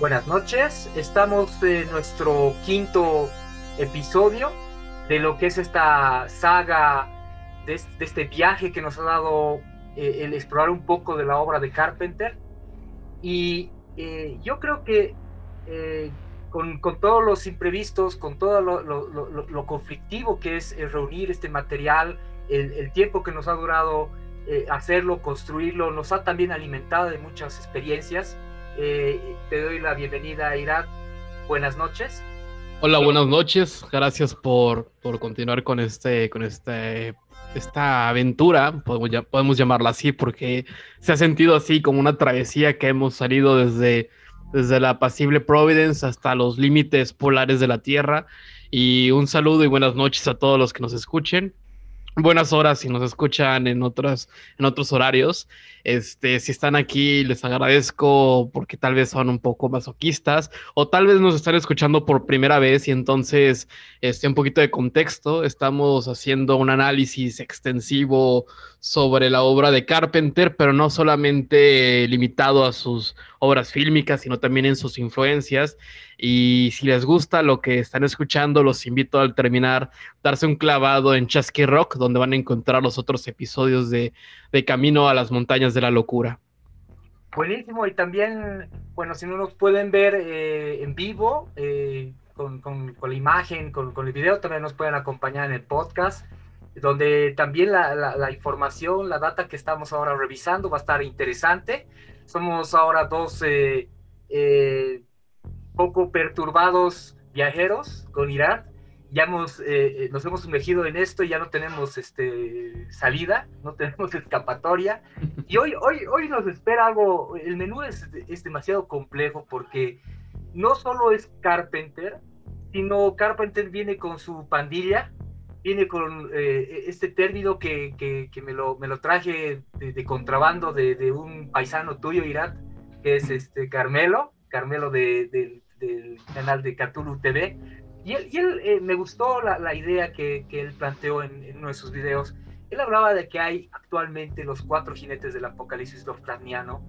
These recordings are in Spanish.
Buenas noches, estamos en nuestro quinto episodio de lo que es esta saga, de, este viaje que nos ha dado eh, el explorar un poco de la obra de Carpenter. Y eh, yo creo que eh, con, todos los imprevistos, con todo lo, conflictivo que es reunir este material, el, tiempo que nos ha durado hacerlo, construirlo, nos ha también alimentado de muchas experiencias. Te doy la bienvenida, Irat. Buenas noches. Hola, buenas noches. Gracias por, por continuar con este, con este, esta aventura, podemos, podemos llamarla así, porque se ha sentido así como una travesía que hemos salido desde, desde la apacible Providence hasta los límites polares de la Tierra. Y un saludo y buenas noches a todos los que nos escuchen buenas horas si nos escuchan en otros, en otros horarios. Este, si están aquí, les agradezco porque tal vez son un poco masoquistas o tal vez nos están escuchando por primera vez y entonces, este, un poquito de contexto, estamos haciendo un análisis extensivo sobre la obra de Carpenter, pero no solamente limitado a sus obras fílmicas, sino también en sus influencias. Y si les gusta lo que están escuchando, los invito al terminar, darse un clavado en Chasky Rock, donde van a encontrar los otros episodios de, Camino a las Montañas de la Locura. Buenísimo, y también, bueno, si no nos pueden ver eh, en vivo, eh, con, la imagen, con, el video, también nos pueden acompañar en el podcast donde también la, información, la data que estamos ahora revisando va a estar interesante. Somos ahora dos eh, eh, poco perturbados viajeros con Irak. Ya hemos, eh, nos hemos sumergido en esto y ya no tenemos este, salida, no tenemos escapatoria. Y hoy, hoy, hoy nos espera algo, el menú es, es demasiado complejo porque no solo es Carpenter, sino Carpenter viene con su pandilla, viene con eh, este término que, que, me, lo, me, lo, traje de, contrabando de, de, un paisano tuyo, Irat, que es este Carmelo, Carmelo de, del canal de Cthulhu TV. Y él, y él eh, me gustó la, la idea que, que, él planteó en, en, uno de sus videos. Él hablaba de que hay actualmente los cuatro jinetes del apocalipsis Lovecraftiano,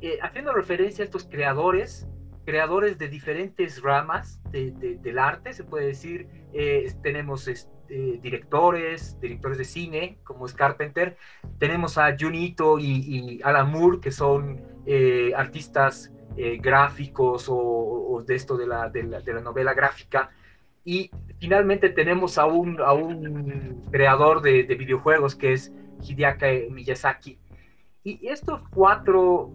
eh, haciendo referencia a estos creadores creadores de diferentes ramas de, del arte, se puede decir. tenemos este, eh, directores, directores de cine, como es Carpenter. Tenemos a Junito y, Alan Moore, que son eh, artistas eh, gráficos o, de esto de la, de la, novela gráfica. Y finalmente tenemos a un, a un creador de, videojuegos que es Hideaki Miyazaki. Y estos cuatro,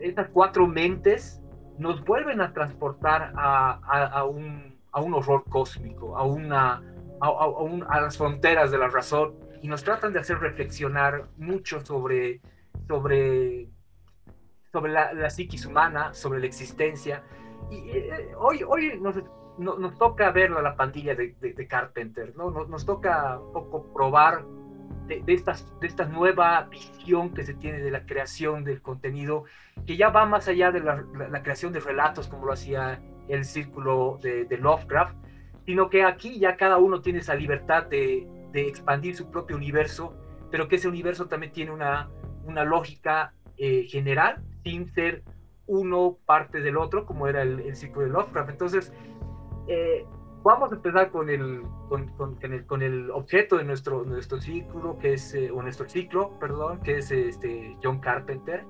estas cuatro mentes nos vuelven a transportar a, a, un, a un horror cósmico, a una, a, las fronteras de la razón y nos tratan de hacer reflexionar mucho sobre, sobre, sobre la, psiquis humana, sobre la existencia. Y eh, hoy, hoy nos, nos, toca verlo a la pandilla de, de, Carpenter, ¿no? Nos, nos, toca un poco probar de, de, estas, de esta nueva visión que se tiene de la creación del contenido, que ya va más allá de la, la, creación de relatos como lo hacía el círculo de, de Lovecraft, sino que aquí ya cada uno tiene esa libertad de, expandir su propio universo, pero que ese universo también tiene una, una lógica eh, general, sin ser uno parte del otro, como era el, ciclo de Lovecraft. Entonces, eh, vamos a empezar con el, con, el, objeto de nuestro, nuestro ciclo, que es, eh, o nuestro ciclo, perdón, que es este John Carpenter,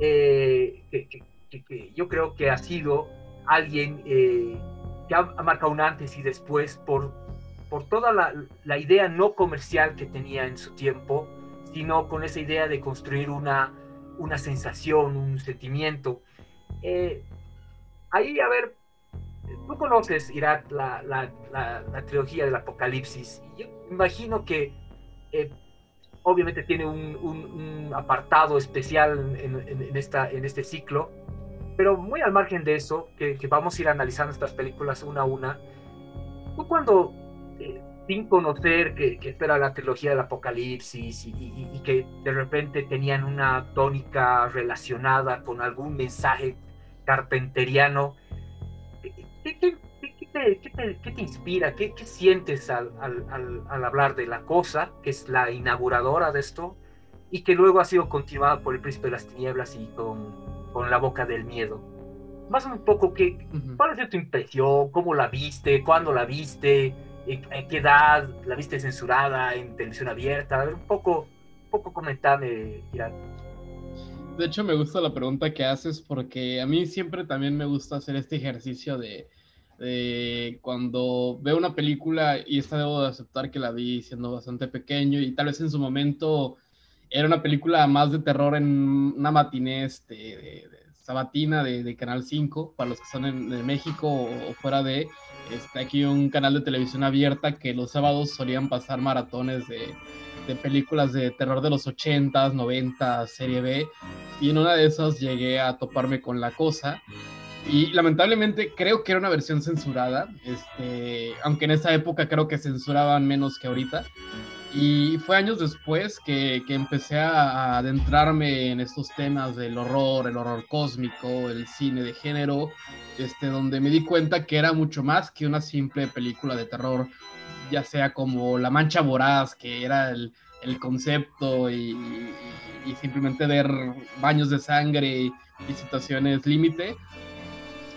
que, que, yo creo que ha sido alguien ha marcado un antes y después por, por toda la, la, idea no comercial que tenía en su tiempo, sino con esa idea de construir una, una sensación, un sentimiento. Eh, ahí, a ver, tú conoces, Irak, la, la, la, trilogía del Apocalipsis. Yo imagino que eh, obviamente tiene un, un, apartado especial en, en, esta, en este ciclo pero muy al margen de eso, que, vamos a ir analizando estas películas una a una, tú cuando, eh, sin conocer que, que era la trilogía del apocalipsis y, que de repente tenían una tónica relacionada con algún mensaje carpenteriano, ¿qué, qué, te, inspira? ¿Qué, sientes al, hablar de la cosa, que es la inauguradora de esto, y que luego ha sido continuada por el príncipe de las tinieblas y con con la boca del miedo. más un poco, que, ¿cuál es tu impresión? ¿Cómo la viste? ¿Cuándo la viste? ¿A qué edad? ¿La viste censurada en televisión abierta? A ver, un poco, un poco comentame, Irán. De hecho, me gusta la pregunta que haces porque a mí siempre también me gusta hacer este ejercicio de, de cuando veo una película y esta debo de aceptar que la vi siendo bastante pequeño y tal vez en su momento era una película más de terror en una matiné este, de, sabatina de, Canal 5, para los que están en, México o, fuera de, este, aquí un canal de televisión abierta que los sábados solían pasar maratones de, de películas de terror de los 80s, 90 serie B, y en una de esas llegué a toparme con La Cosa, y lamentablemente creo que era una versión censurada, este, aunque en esa época creo que censuraban menos que ahorita, y fue años después que, que, empecé a adentrarme en estos temas del horror, el horror cósmico, el cine de género, este, donde me di cuenta que era mucho más que una simple película de terror, ya sea como La Mancha Voraz, que era el, el concepto y, y, simplemente ver baños de sangre y situaciones límite,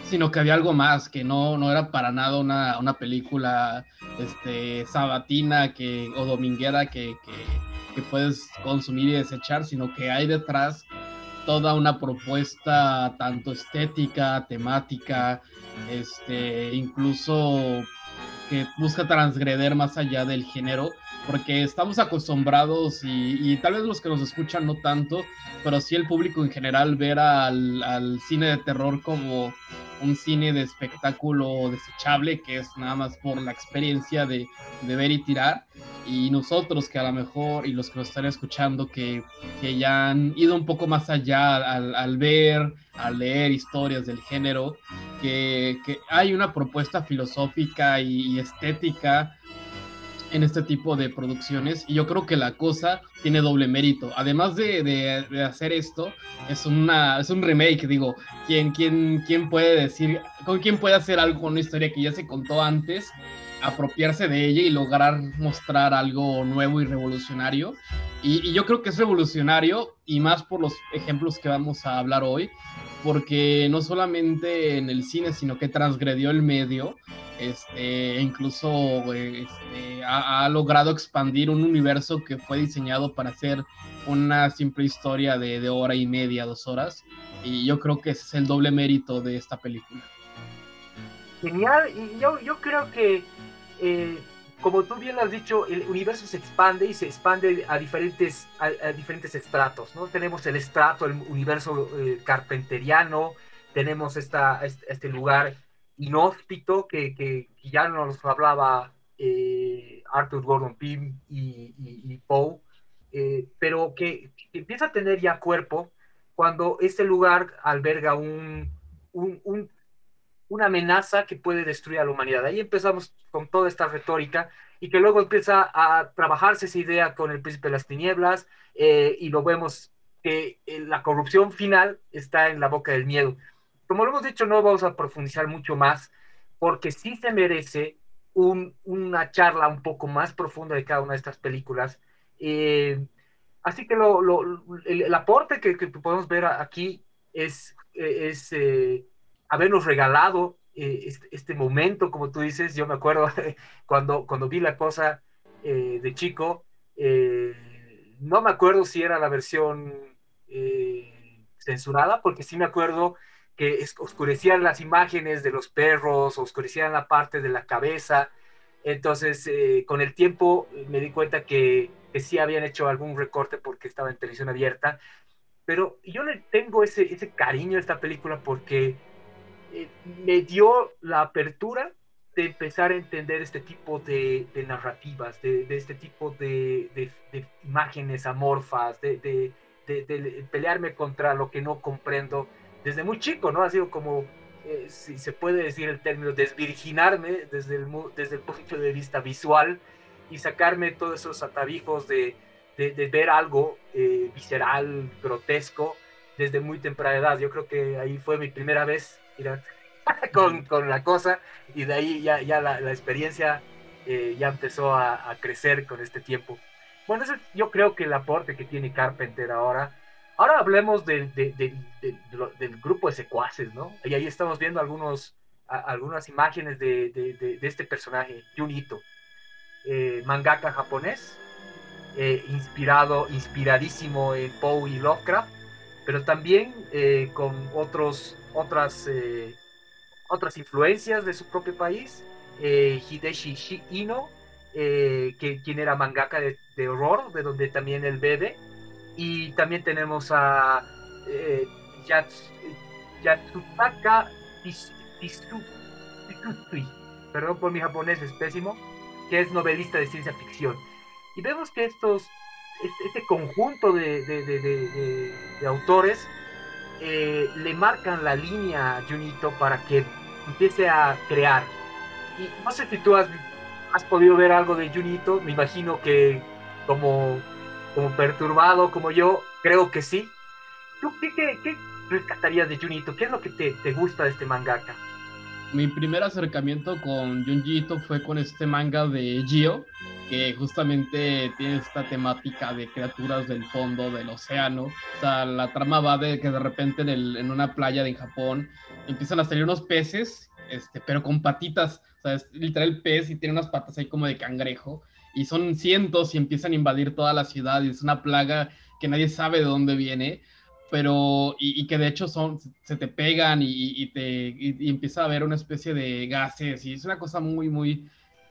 sino que había algo más, que no, no era para nada una, una película este, sabatina que, o dominguera que, que, puedes consumir y desechar, sino que hay detrás toda una propuesta tanto estética, temática, este, incluso que busca transgreder más allá del género, porque estamos acostumbrados y, y, tal vez los que nos escuchan no tanto, pero sí el público en general ver al, al cine de terror como un cine de espectáculo desechable, que es nada más por la experiencia de, de ver y tirar. Y nosotros que a lo mejor, y los que nos están escuchando, que, que ya han ido un poco más allá al, al ver, al leer historias del género, que, que hay una propuesta filosófica y, y estética en este tipo de producciones y yo creo que la cosa tiene doble mérito. Además de, de, hacer esto, es, una, es un remake, digo, ¿quién, quién, quién puede decir, con quién puede hacer algo con una historia que ya se contó antes, apropiarse de ella y lograr mostrar algo nuevo y revolucionario? Y, y yo creo que es revolucionario y más por los ejemplos que vamos a hablar hoy, porque no solamente en el cine, sino que transgredió el medio este, incluso este, ha, logrado expandir un universo que fue diseñado para ser una simple historia de, hora y media, dos horas. Y yo creo que ese es el doble mérito de esta película. Genial, y yo, yo creo que, eh, como tú bien has dicho, el universo se expande y se expande a diferentes, a, diferentes estratos, ¿no? Tenemos el estrato, el universo eh, carpenteriano, tenemos esta, este, lugar inhóspito que, que, ya nos hablaba eh, Arthur Gordon Pym y, Poe, eh, pero que, empieza a tener ya cuerpo cuando este lugar alberga un, un, una amenaza que puede destruir a la humanidad. Ahí empezamos con toda esta retórica y que luego empieza a trabajarse esa idea con el príncipe de las tinieblas eh, y lo vemos que la corrupción final está en la boca del miedo como lo hemos dicho, no vamos a profundizar mucho más, porque sí se merece una charla un poco más profunda de cada una de estas películas. Eh, así que el, aporte que, podemos ver aquí es, es eh, habernos regalado eh, este, este, momento, como tú dices, yo me acuerdo cuando, cuando vi la cosa de chico, no me acuerdo si era la versión censurada, porque sí me acuerdo que oscurecían las imágenes de los perros, oscurecían la parte de la cabeza. Entonces, eh, con el tiempo eh, me di cuenta que, que, sí habían hecho algún recorte porque estaba en televisión abierta. Pero yo le tengo ese, ese cariño a esta película porque eh, me dio la apertura de empezar a entender este tipo de, narrativas, de, este tipo de, de imágenes amorfas, de, pelearme contra lo que no comprendo desde muy chico, ¿no? Ha sido como, eh, si se puede decir el término, desvirginarme desde el, punto de vista visual y sacarme todos esos atavijos de, de, ver algo eh, visceral, grotesco, desde muy temprana edad. Yo creo que ahí fue mi primera vez con, con, la cosa y de ahí ya, ya la, la experiencia eh, ya empezó a, a, crecer con este tiempo. Bueno, yo creo que el aporte que tiene Carpenter ahora Ahora hablemos del grupo de secuaces, ¿no? Y ahí estamos viendo algunos, algunas imágenes de, este personaje, Junito, eh, mangaka japonés, eh, inspirado, inspiradísimo en Poe y Lovecraft, pero también eh, con otros, otras, otras influencias de su propio país. Hideshi Ino, que, quien era mangaka de, de horror, de donde también él bebe y también tenemos a eh, Yatsutaka perdón por mi japonés, es pésimo, que es novelista de ciencia ficción. Y vemos que estos, este, este conjunto de, de, autores eh, le marcan la línea a Junito para que empiece a crear. Y no sé si tú has, has podido ver algo de Junito, me imagino que como como perturbado como yo, creo que sí. ¿Tú qué, qué, rescatarías de Junito? ¿Qué es lo que te, te, gusta de este mangaka? Mi primer acercamiento con Junjito fue con este manga de Gio, que justamente tiene esta temática de criaturas del fondo del océano. O sea, la trama va de que de repente en, el, en una playa de Japón empiezan a salir unos peces, este, pero con patitas. O sea, es literal pez y tiene unas patas ahí como de cangrejo y son cientos y empiezan a invadir toda la ciudad y es una plaga que nadie sabe de dónde viene, pero y, que de hecho son, se te pegan y, te y, empieza a haber una especie de gases y es una cosa muy, muy,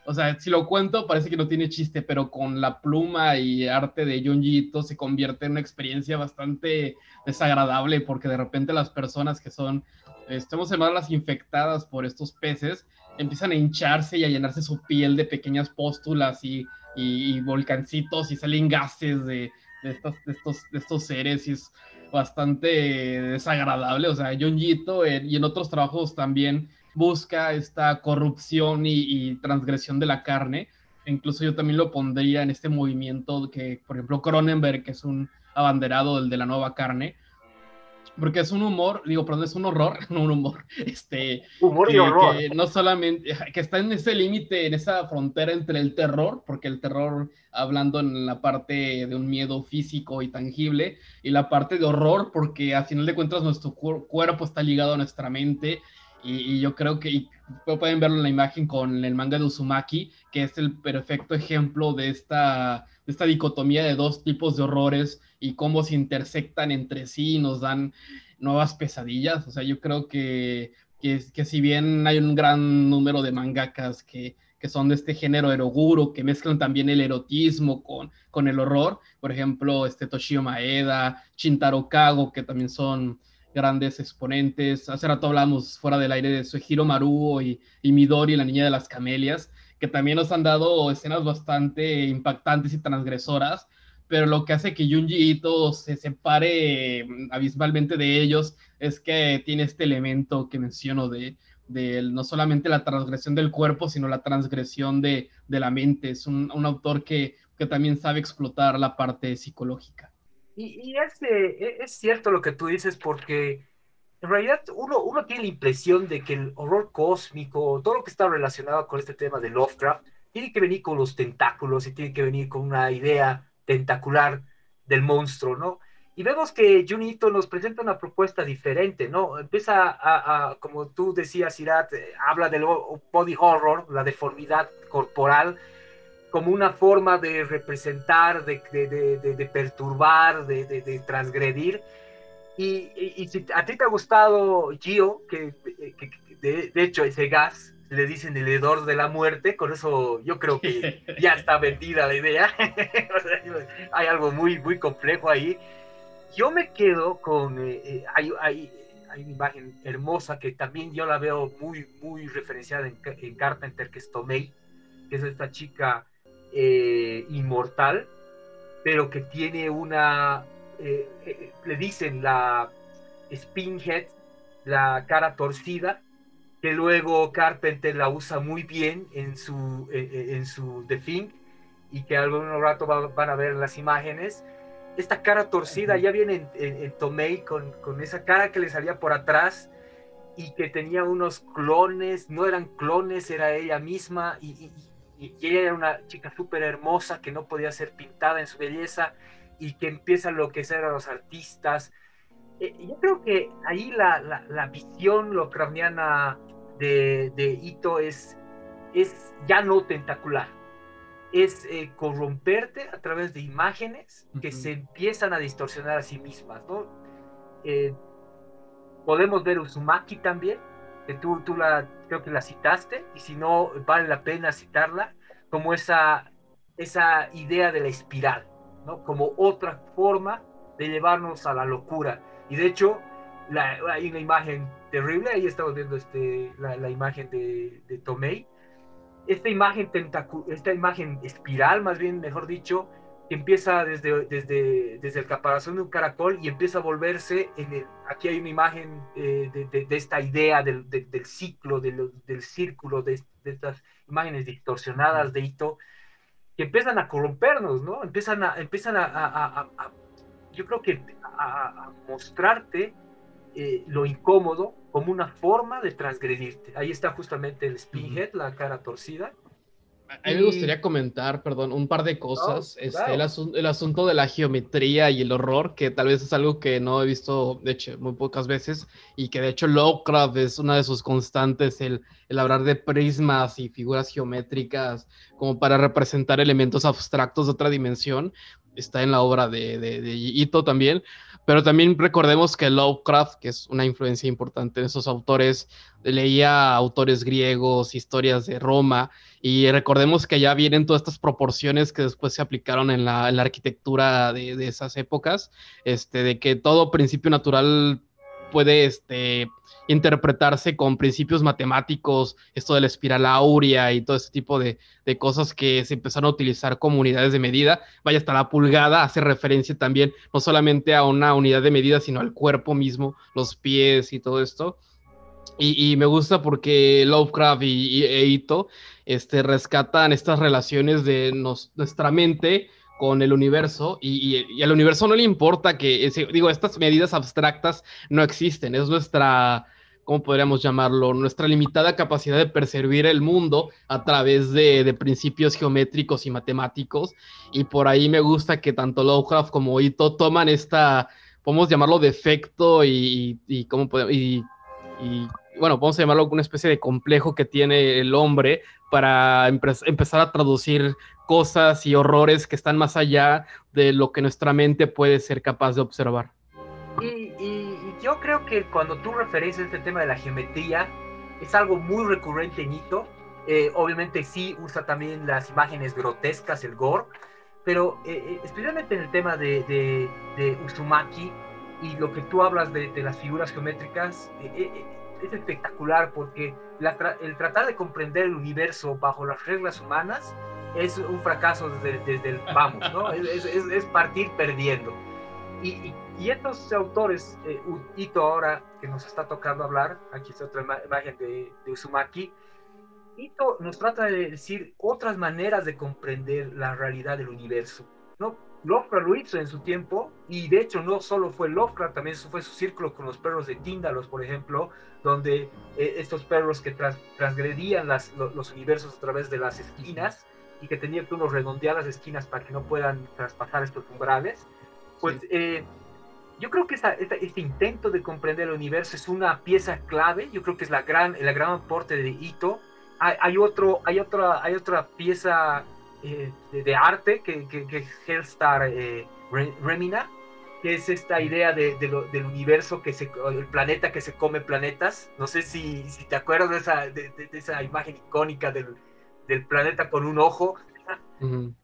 o sea, si lo cuento parece que no tiene chiste, pero con la pluma y arte de Junji se convierte en una experiencia bastante desagradable porque de repente las personas que son, estamos llamadas infectadas por estos peces, empiezan a hincharse y a llenarse su piel de pequeñas póstulas y, y, volcancitos y salen gases de, de, de, estos, de estos seres y es bastante desagradable. O sea, John Jito y en otros trabajos también busca esta corrupción y, y, transgresión de la carne. Incluso yo también lo pondría en este movimiento que, por ejemplo, Cronenberg, que es un abanderado del de la nueva carne, porque es un humor, digo, perdón, es un horror, no un humor, este, humor y horror. Que no solamente, que está en ese límite, en esa frontera entre el terror, porque el terror, hablando en la parte de un miedo físico y tangible, y la parte de horror, porque a final de cuentas nuestro cuerpo está ligado a nuestra mente, y, yo creo que, y pueden verlo en la imagen con el manga de Uzumaki, que es el perfecto ejemplo de esta, de esta dicotomía de dos tipos de horrores y cómo se intersectan entre sí y nos dan nuevas pesadillas. O sea, yo creo que, que, que si bien hay un gran número de mangakas que, que son de este género eroguro, que mezclan también el erotismo con, con el horror, por ejemplo, este Toshio Maeda, Shintaro Kago, que también son grandes exponentes. Hace rato hablamos fuera del aire de Suehiro Maruo y, y Midori, la niña de las camelias, que también nos han dado escenas bastante impactantes y transgresoras, pero lo que hace que Junji se separe mm, abismalmente de ellos es que tiene este elemento que menciono de, de no solamente la transgresión del cuerpo, sino la transgresión de, de la mente. Es un, un autor que, que, también sabe explotar la parte psicológica. Y, es, e, es, cierto lo que tú dices, porque en realidad uno, uno tiene la impresión de que el horror cósmico, todo lo que está relacionado con este tema de Lovecraft, tiene que venir con los tentáculos y tiene que venir con una idea tentacular del monstruo, ¿no? Y vemos que Junito nos presenta una propuesta diferente, ¿no? Empieza a, como tú decías, Irat, eh, habla del body horror, la deformidad corporal, como una forma de representar, de, de, de perturbar, de, transgredir. Y, si a ti te ha gustado Gio, que, que de, hecho ese gas le dicen el hedor de la muerte, con eso yo creo que ya está vendida la idea. hay algo muy, muy complejo ahí. Yo me quedo con, eh, eh, hay, hay, hay, una imagen hermosa que también yo la veo muy, muy referenciada en, en Carpenter, que es Tomei, que es esta chica eh, inmortal, pero que tiene una, le dicen la spinhead, la cara torcida, que luego Carpenter la usa muy bien en su, en, su The Thing y que algún rato van a ver las imágenes. Esta cara torcida ya viene en, Tomei con, con, esa cara que le salía por atrás y que tenía unos clones, no eran clones, era ella misma y, y, ella era una chica súper hermosa que no podía ser pintada en su belleza y que empieza a enloquecer a los artistas. Eh, yo creo que ahí la, la, la visión locraniana de, de Ito es, es ya no tentacular, es eh, corromperte a través de imágenes que se empiezan a distorsionar a sí mismas, ¿no? Eh, podemos ver Uzumaki también, que tú, tú la, creo que la citaste, y si no, vale la pena citarla, como esa, esa idea de la espiral, ¿no? Como otra forma de llevarnos a la locura. Y de hecho, la, hay una imagen terrible, ahí estamos viendo este, la, imagen de, de, Tomei, esta imagen, tentacu esta imagen espiral, más bien, mejor dicho, empieza desde, desde, desde el caparazón de un caracol y empieza a volverse, en el, aquí hay una imagen eh, de, de, de, esta idea del, del ciclo, del, del círculo, de, estas imágenes distorsionadas de Ito, que empiezan a corrompernos, ¿no? Empiezan a, empiezan a, a, a, a yo creo que a, mostrarte eh, lo incómodo como una forma de transgredirte. Ahí está justamente el spinhead, uh -huh. la cara torcida, a mí me gustaría comentar, perdón, un par de cosas. No, este, el, el, asunto de la geometría y el horror, que tal vez es algo que no he visto, de hecho, muy pocas veces, y que de hecho Lovecraft es una de sus constantes, el, el hablar de prismas y figuras geométricas como para representar elementos abstractos de otra dimensión. Está en la obra de, de, de Ito también, pero también recordemos que Lovecraft, que es una influencia importante en esos autores, leía autores griegos, historias de Roma, y recordemos que ya vienen todas estas proporciones que después se aplicaron en la, en la arquitectura de, de, esas épocas, este, de que todo principio natural puede este, interpretarse con principios matemáticos, esto de la espiral áurea y todo ese tipo de, de, cosas que se empezaron a utilizar como unidades de medida. Vaya, hasta la pulgada hace referencia también no solamente a una unidad de medida, sino al cuerpo mismo, los pies y todo esto. Y, me gusta porque Lovecraft y, y Eito este, rescatan estas relaciones de nuestra mente con el universo y, y, al universo no le importa que, digo, estas medidas abstractas no existen, es nuestra, ¿cómo podríamos llamarlo? Nuestra limitada capacidad de percibir el mundo a través de, de principios geométricos y matemáticos y por ahí me gusta que tanto Lovecraft como Ito toman esta, podemos llamarlo defecto y, y ¿cómo podemos? y bueno, vamos a llamarlo una especie de complejo que tiene el hombre para empe empezar a traducir cosas y horrores que están más allá de lo que nuestra mente puede ser capaz de observar. Y, y, y yo creo que cuando tú refieres a este tema de la geometría, es algo muy recurrente en Ito. Eh, obviamente sí usa también las imágenes grotescas, el gore, pero eh, eh especialmente en el tema de, de, de, Uzumaki y lo que tú hablas de, de las figuras geométricas, eh, es espectacular porque la tra el tratar de comprender el universo bajo las reglas humanas es un fracaso desde, desde el vamos, ¿no? es, es, es, partir perdiendo. Y, y, y estos autores, eh, Ito ahora que nos está tocando hablar, aquí está otra imagen de, de Uzumaki, Ito nos trata de decir otras maneras de comprender la realidad del universo, ¿no? Lovecraft lo hizo en su tiempo, y de hecho no solo fue Lovecraft, también fue su círculo con los perros de Tíndalos, por ejemplo, donde eh, estos perros que trans, transgredían las, los, los, universos a través de las esquinas y que tenían que uno redondear las esquinas para que no puedan traspasar estos umbrales, pues sí. eh, yo creo que esta, esta, este intento de comprender el universo es una pieza clave, yo creo que es la gran, el gran aporte de Ito. Hay, hay, otro, hay, otra, hay otra pieza eh, de, de, arte que, que, que es Hellstar eh, Remina, que es esta idea de, de lo, del universo, que se, el planeta que se come planetas. No sé si, si te acuerdas de esa, de, esa imagen icónica del, del, planeta con un ojo. Uh -huh.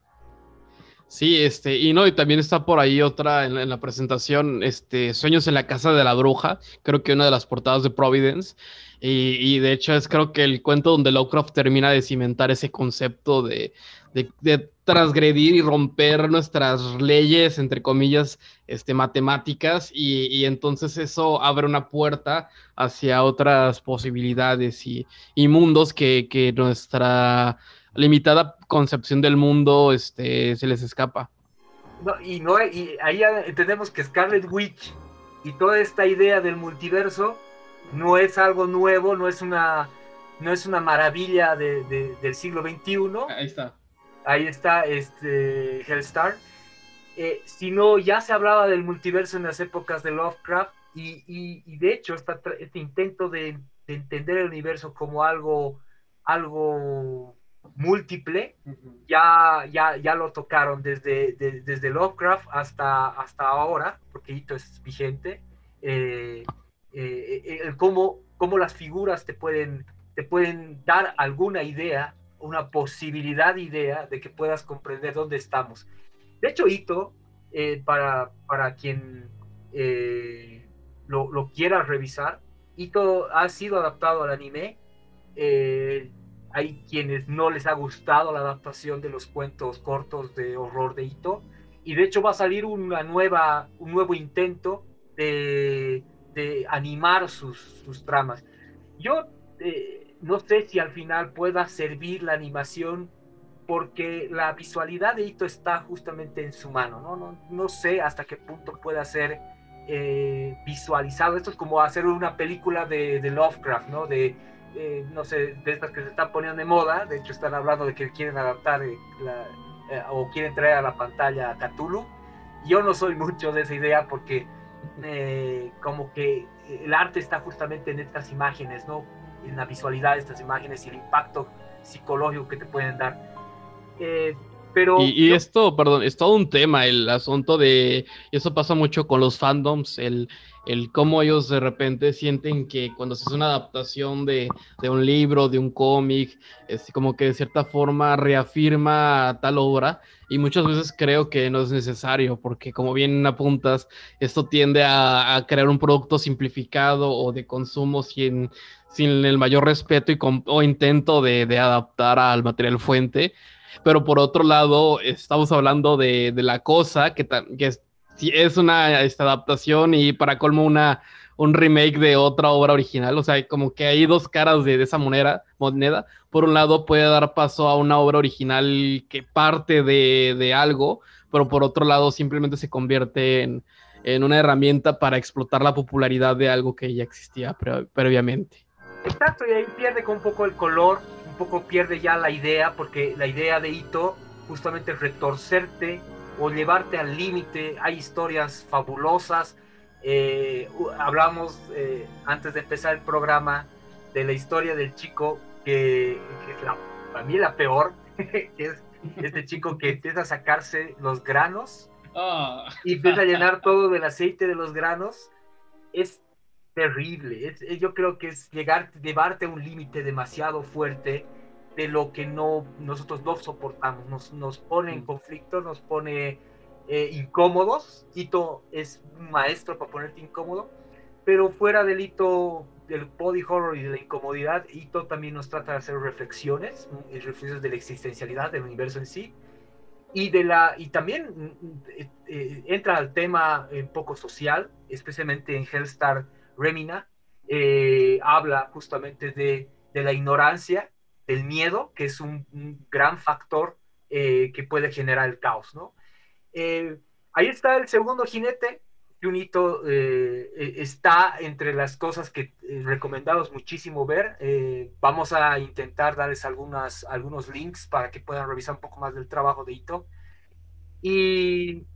Sí, este, y no, y también está por ahí otra en la, en la, presentación, este, Sueños en la Casa de la Bruja, creo que una de las portadas de Providence, y, de hecho es creo que el cuento donde Lovecraft termina de cimentar ese concepto de, de, de, transgredir y romper nuestras leyes, entre comillas, este, matemáticas, y, y, entonces eso abre una puerta hacia otras posibilidades y, y mundos que, que, nuestra limitada concepción del mundo este, se les escapa. No, y, no, y ahí entendemos que Scarlet Witch y toda esta idea del multiverso no es algo nuevo, no es una, no es una maravilla de, de, del siglo XXI. Ahí está ahí está este Hellstar. eh, sino ya se hablaba del multiverso en las épocas de Lovecraft y, y, de hecho este intento de, de, entender el universo como algo, algo múltiple, ya, ya, ya lo tocaron desde, desde Lovecraft hasta, hasta ahora, porque Ito es vigente, eh, eh, el cómo, cómo, las figuras te pueden, te pueden dar alguna idea, una posibilidad de idea de que puedas comprender dónde estamos. De hecho, Ito, eh, para, para quien lo, lo, quiera revisar, Ito ha sido adaptado al anime. Hay quienes no les ha gustado la adaptación de los cuentos cortos de horror de Ito. Y de hecho va a salir una nueva, un nuevo intento de, de animar sus, sus, tramas. Yo eh, no sé si al final pueda servir la animación porque la visualidad de Ito está justamente en su mano. No, no, no sé hasta qué punto pueda ser eh, visualizado. Esto es como hacer una película de, de Lovecraft, ¿no? De, eh, no sé, de estas que se están poniendo de moda, de hecho están hablando de que quieren adaptar eh, eh, o quieren traer a la pantalla a Cthulhu. Yo no soy mucho de esa idea porque como que el arte está justamente en estas imágenes, ¿no? En la visualidad de estas imágenes y el impacto psicológico que te pueden dar. Pero y, esto, perdón, es todo un tema, el asunto de, eso pasa mucho con los fandoms, el, el cómo ellos de repente sienten que cuando se hace una adaptación de, un libro, de un cómic, es como que de cierta forma reafirma tal obra y muchas veces creo que no es necesario porque como bien apuntas, esto tiende a, crear un producto simplificado o de consumo sin, sin el mayor respeto y o intento de, adaptar al material fuente. Pero por otro lado, estamos hablando de, la cosa que, es una esta adaptación y para colmo una, un remake de otra obra original. O sea, como que hay dos caras de, esa moneda, moneda. Por un lado puede dar paso a una obra original que parte de, algo, pero por otro lado simplemente se convierte en, una herramienta para explotar la popularidad de algo que ya existía previamente. Exacto, y ahí pierde un poco el color, poco pierde ya la idea, porque la idea de Ito justamente es retorcerte o llevarte al límite. Hay historias fabulosas. Eh, hablamos eh, antes de empezar el programa de la historia del chico que, es la, para mí la peor, que es este chico que empieza a sacarse los granos ah. y empieza a llenar todo del aceite de los granos. Es terrible. yo creo que es llegar, llevarte a un límite demasiado fuerte de lo que no nosotros no soportamos, nos, nos pone en mm. conflicto, nos pone eh, incómodos. Ito es un maestro para ponerte incómodo, pero fuera del hito del body horror y de la incomodidad, Ito también nos trata de hacer reflexiones, reflexiones de la existencialidad del universo en sí, y de la y también mm, mm, eh, eh, entra al tema un poco social, especialmente en Hellstar Remina, habla justamente de, la ignorancia el miedo, que es un, gran factor eh, que puede generar el caos, ¿no? Eh, ahí está el segundo jinete, Junito eh, está entre las cosas que recomendamos muchísimo ver. vamos a intentar darles algunas, algunos links para que puedan revisar un poco más del trabajo de Ito. Y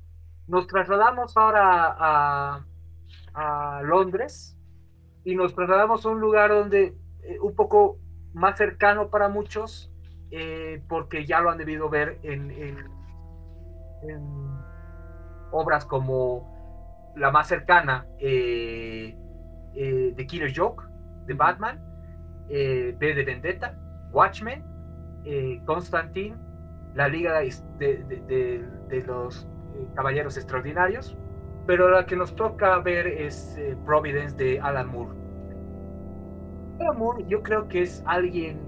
nos trasladamos ahora a, a Londres y nos trasladamos a un lugar donde un poco más cercano para muchos, eh, porque ya lo han debido ver en, obras como la más cercana, eh, eh, The Killer Joke, de Batman, B de Vendetta, Watchmen, Constantine, la Liga de, los Caballeros Extraordinarios, pero la que nos toca ver es Providence de Alan Moore Amor, yo creo que es alguien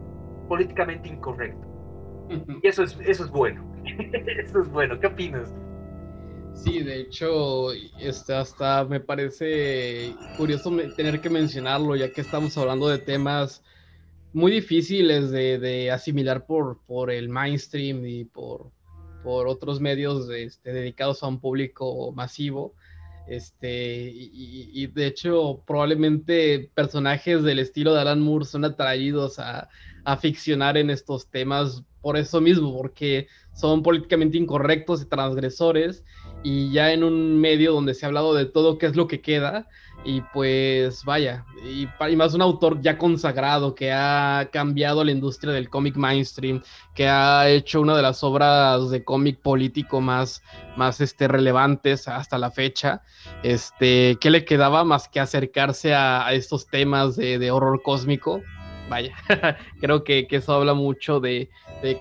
políticamente incorrecto. Y eso es, eso es bueno. eso es bueno. ¿Qué opinas? Sí, de hecho, este, hasta me parece curioso tener que mencionarlo, ya que estamos hablando de temas muy difíciles de, asimilar por, por el mainstream y por, por otros medios este, dedicados a un público masivo. Este, y, de hecho, probablemente personajes del estilo de Alan Moore son atraídos a, ficcionar en estos temas por eso mismo, porque son políticamente incorrectos y transgresores y ya en un medio donde se ha hablado de todo qué es lo que queda y pues vaya, y, más un autor ya consagrado que ha cambiado la industria del cómic mainstream, que ha hecho una de las obras de cómic político más, más este, relevantes hasta la fecha, este, ¿qué le quedaba más que acercarse a, estos temas de horror cósmico? Vaya, creo que, eso habla mucho de,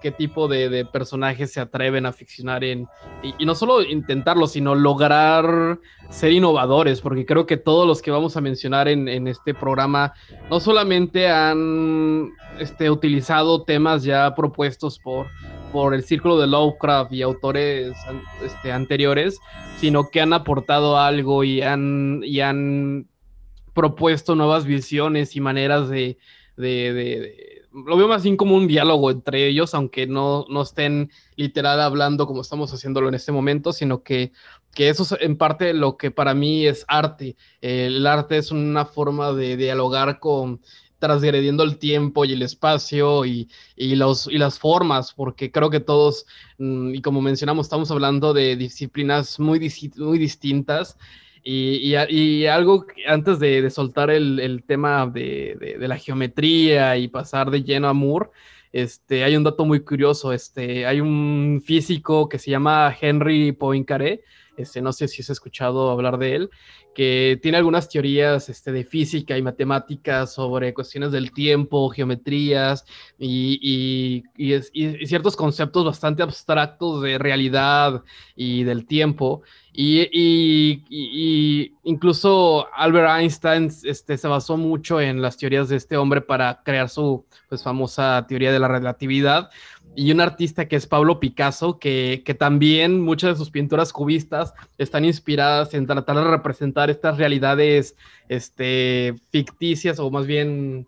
qué tipo de, personajes se atreven a ficcionar en, y, no solo intentarlo, sino lograr ser innovadores, porque creo que todos los que vamos a mencionar en, este programa no solamente han este, utilizado temas ya propuestos por, por el círculo de Lovecraft y autores este, anteriores, sino que han aportado algo y han, y han propuesto nuevas visiones y maneras de, de, lo veo más bien como un diálogo entre ellos, aunque no, no estén literal hablando como estamos haciéndolo en este momento, sino que, que eso es en parte lo que para mí es arte. el arte es una forma de dialogar con transgrediendo el tiempo y el espacio y, y, los, y las formas, porque creo que todos, mm, y como mencionamos, estamos hablando de disciplinas muy, muy distintas y, algo antes de, soltar el, tema de, la geometría y pasar de lleno a Moore, este, hay un dato muy curioso. Este, hay un físico que se llama Henry Poincaré, este, no sé si has escuchado hablar de él, que tiene algunas teorías este, de física y matemáticas sobre cuestiones del tiempo, geometrías y, ciertos conceptos bastante abstractos de realidad y del tiempo. Y, incluso Albert Einstein este, se basó mucho en las teorías de este hombre para crear su pues, famosa teoría de la relatividad y un artista que es Pablo Picasso, que, también muchas de sus pinturas cubistas están inspiradas en tratar de representar estas realidades este, ficticias o más bien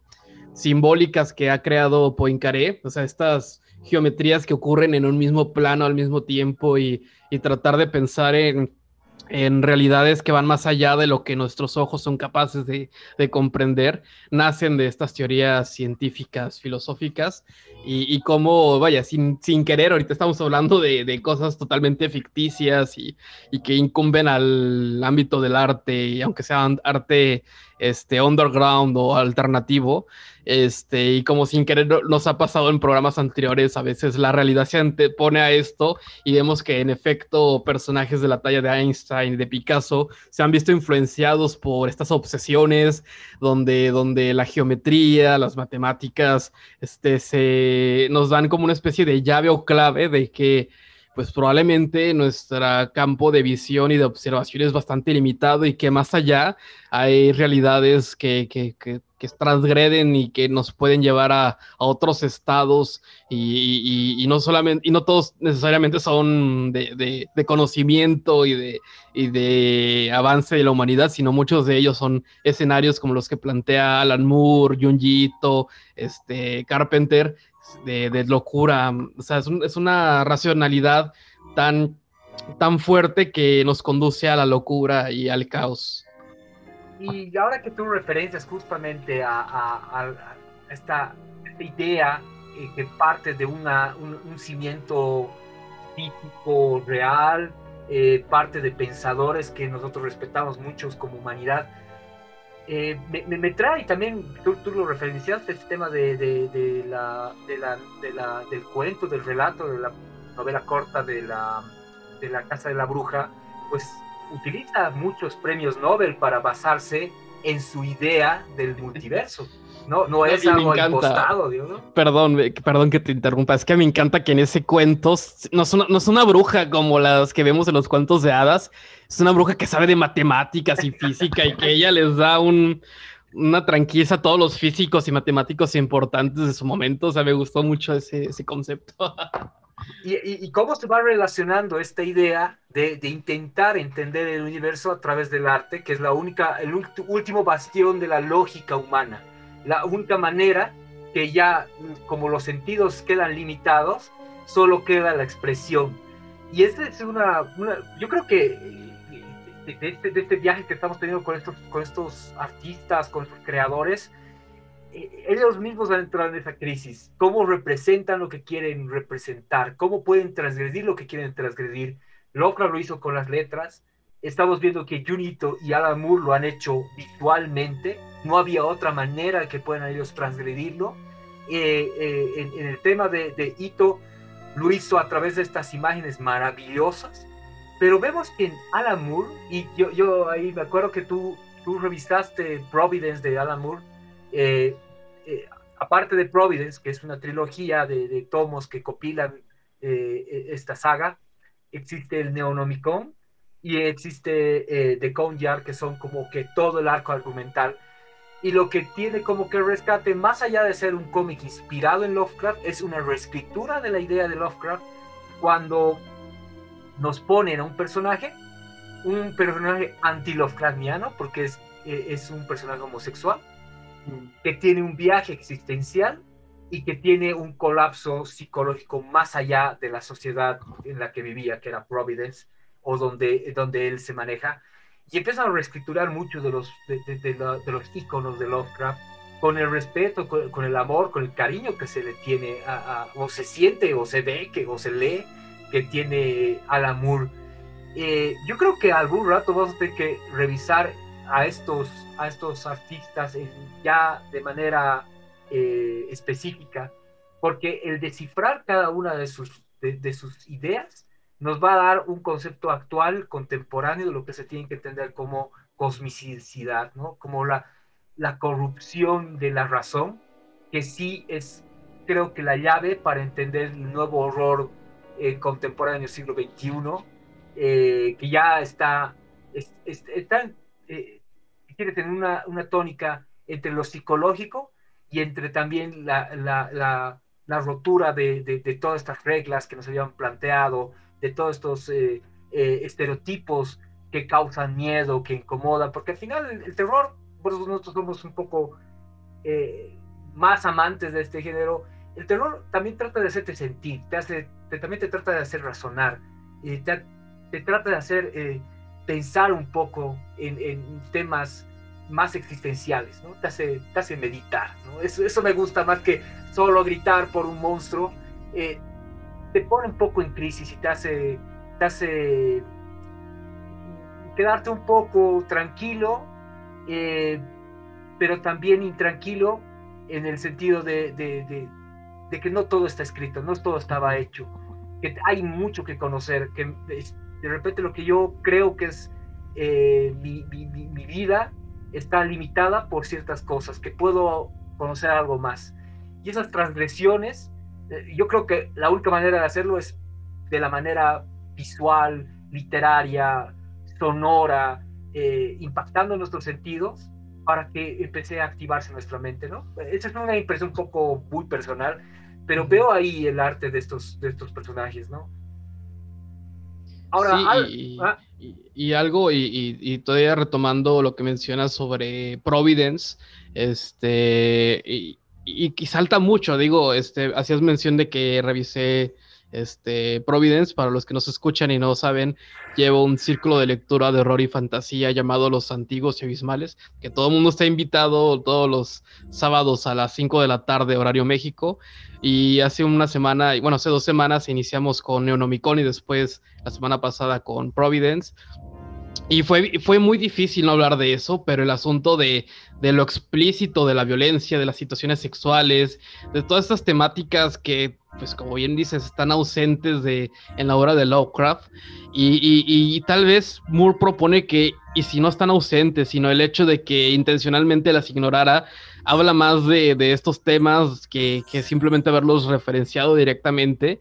simbólicas que ha creado Poincaré, o sea, estas geometrías que ocurren en un mismo plano al mismo tiempo y, y tratar de pensar en en realidades que van más allá de lo que nuestros ojos son capaces de, comprender, nacen de estas teorías científicas, filosóficas, y, y cómo, vaya, sin, sin, querer, ahorita estamos hablando de, cosas totalmente ficticias y, y, que incumben al ámbito del arte, y aunque sea arte este, underground o alternativo, este, y como sin querer nos ha pasado en programas anteriores, a veces la realidad se antepone a esto y vemos que en efecto personajes de la talla de Einstein de Picasso se han visto influenciados por estas obsesiones donde, donde la geometría, las matemáticas, este, se, nos dan como una especie de llave o clave de que pues probablemente nuestro campo de visión y de observación es bastante limitado y que más allá hay realidades que, que, que, transgreden y que nos pueden llevar a, otros estados y, y, no solamente, y no todos necesariamente son de, de, conocimiento y de, y de avance de la humanidad, sino muchos de ellos son escenarios como los que plantea Alan Moore, Junji este, Carpenter, de, locura. O sea, es, una racionalidad tan, tan fuerte que nos conduce a la locura y al caos. Y ahora que tú referencias justamente a, esta, idea eh, que parte de una, un, cimiento físico real, eh, parte de pensadores que nosotros respetamos muchos como humanidad, eh, me, trae también, tú, lo referenciaste, el tema de, de, la, la, del cuento, del relato, de la novela corta de la, de la Casa de la Bruja, pues utiliza muchos premios Nobel para basarse en su idea del multiverso. No, no es algo impostado, Perdón, perdón que te interrumpa. Es que me encanta que en ese cuento no es, una, no es una bruja como las que vemos en los cuentos de hadas. Es una bruja que sabe de matemáticas y física y que ella les da un, una tranquilidad a todos los físicos y matemáticos importantes de su momento. O sea, me gustó mucho ese, ese concepto. ¿Y, y, cómo se va relacionando esta idea de, de, intentar entender el universo a través del arte, que es la única, el último bastión de la lógica humana? La única manera que ya como los sentidos quedan limitados, solo queda la expresión. Y es una, yo creo que de, este, de, este, viaje que estamos teniendo con estos, con estos artistas, con estos creadores, eh, ellos mismos han entrado en esa crisis. ¿Cómo representan lo que quieren representar? ¿Cómo pueden transgredir lo que quieren transgredir? Lovecraft lo hizo con las letras. Estamos viendo que Junito y Alan Moore lo han hecho visualmente. No había otra manera que puedan ellos transgredirlo. Eh, eh, en, el tema de, Ito, lo hizo a través de estas imágenes maravillosas. Pero vemos que en Alan Moore, y yo, yo ahí me acuerdo que tú, tú revisaste Providence de Alan Moore, eh, aparte de Providence, que es una trilogía de, tomos que copilan eh, esta saga, existe el Neonomicon y existe The Conyard, que son como que todo el arco argumental. Y lo que tiene como que rescate, más allá de ser un cómic inspirado en Lovecraft, es una reescritura de la idea de Lovecraft cuando nos ponen a un personaje, un personaje anti-Lovecraftiano, porque es, es un personaje homosexual, que tiene un viaje existencial y que tiene un colapso psicológico más allá de la sociedad en la que vivía, que era Providence, o donde, donde él se maneja. Y empiezan a reescriturar muchos de los, de, los íconos de Lovecraft con el respeto, con, el amor, con el cariño que se le tiene, o se siente, o se ve, que, o se lee, que tiene Alan Moore. Eh, yo creo que algún rato vamos a tener que revisar a estos, a estos artistas ya de manera eh, específica, porque el descifrar cada una de sus, de, sus ideas nos va a dar un concepto actual, contemporáneo, de lo que se tiene que entender como cosmicidad, ¿no? como la, la corrupción de la razón, que sí es, creo que la llave para entender el nuevo horror eh, contemporáneo siglo XXI, eh, que ya está, está eh, quiere tener una, una, tónica entre lo psicológico y entre también la, la, la, rotura de, de, todas estas reglas que nos habían planteado, de todos estos eh, eh, estereotipos que causan miedo, que incomodan, porque al final el, terror, por nosotros somos un poco eh, más amantes de este género, el terror también trata de hacerte sentir, te hace, también te trata de hacer razonar, y te, te trata de hacer pensar un poco en, temas más existenciales, ¿no? Te hace, te hace meditar. Eso, eso, me gusta más que solo gritar por un monstruo. Te pone un poco en crisis y te hace, te hace quedarte un poco tranquilo, eh, pero también intranquilo en el sentido de, de, que no todo está escrito, no todo estaba hecho, que hay mucho que conocer, que de repente lo que yo creo que es eh, mi, vida está limitada por ciertas cosas, que puedo conocer algo más. Y esas transgresiones, yo creo que la única manera de hacerlo es de la manera visual, literaria, sonora, eh, impactando nuestros sentidos para que empecé a activarse nuestra mente, ¿no? Esa es una impresión un poco muy personal, pero veo ahí el arte de estos, de estos personajes, ¿no? Ahora, ah. y, algo, y, todavía retomando lo que mencionas sobre Providence, este, y, y, salta mucho, digo, este, hacías mención de que revisé este, Providence, para los que nos escuchan y no saben, llevo un círculo de lectura de horror y fantasía llamado Los Antiguos y Abismales, que todo el mundo está invitado todos los sábados a las 5 de la tarde, horario México. Y hace una semana, bueno, hace dos semanas iniciamos con Neonomicon y después la semana pasada con Providence. Y fue, fue muy difícil no hablar de eso, pero el asunto de, de, lo explícito de la violencia, de las situaciones sexuales, de todas estas temáticas que, pues como bien dices, están ausentes de, en la obra de Lovecraft. Y, y, tal vez Moore propone que, y si no están ausentes, sino el hecho de que intencionalmente las ignorara, habla más de, de estos temas que, que simplemente haberlos referenciado directamente.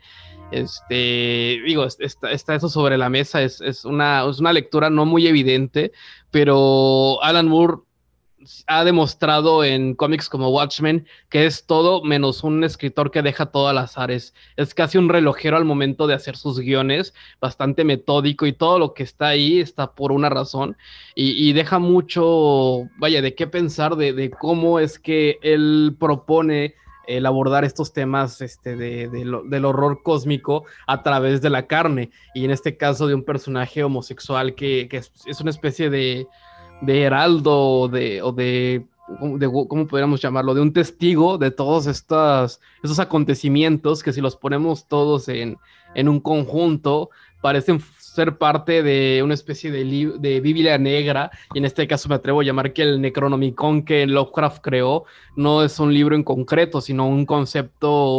Este, digo, está, eso sobre la mesa, es, una, es una lectura no muy evidente, pero Alan Moore ha demostrado en cómics como Watchmen que es todo menos un escritor que deja todo al azar. Es, casi un relojero al momento de hacer sus guiones, bastante metódico y todo lo que está ahí está por una razón y, deja mucho, vaya, de qué pensar de cómo es que él propone el abordar estos temas este, de, del horror cósmico a través de la carne, y en este caso de un personaje homosexual que, es, una especie de, heraldo o de, de, ¿cómo podríamos llamarlo? De un testigo de todos estos, acontecimientos que si los ponemos todos en, en un conjunto, parecen ser parte de una especie de, de, Biblia negra, y en este caso me atrevo a llamar que el Necronomicon que Lovecraft creó no es un libro en concreto, sino un concepto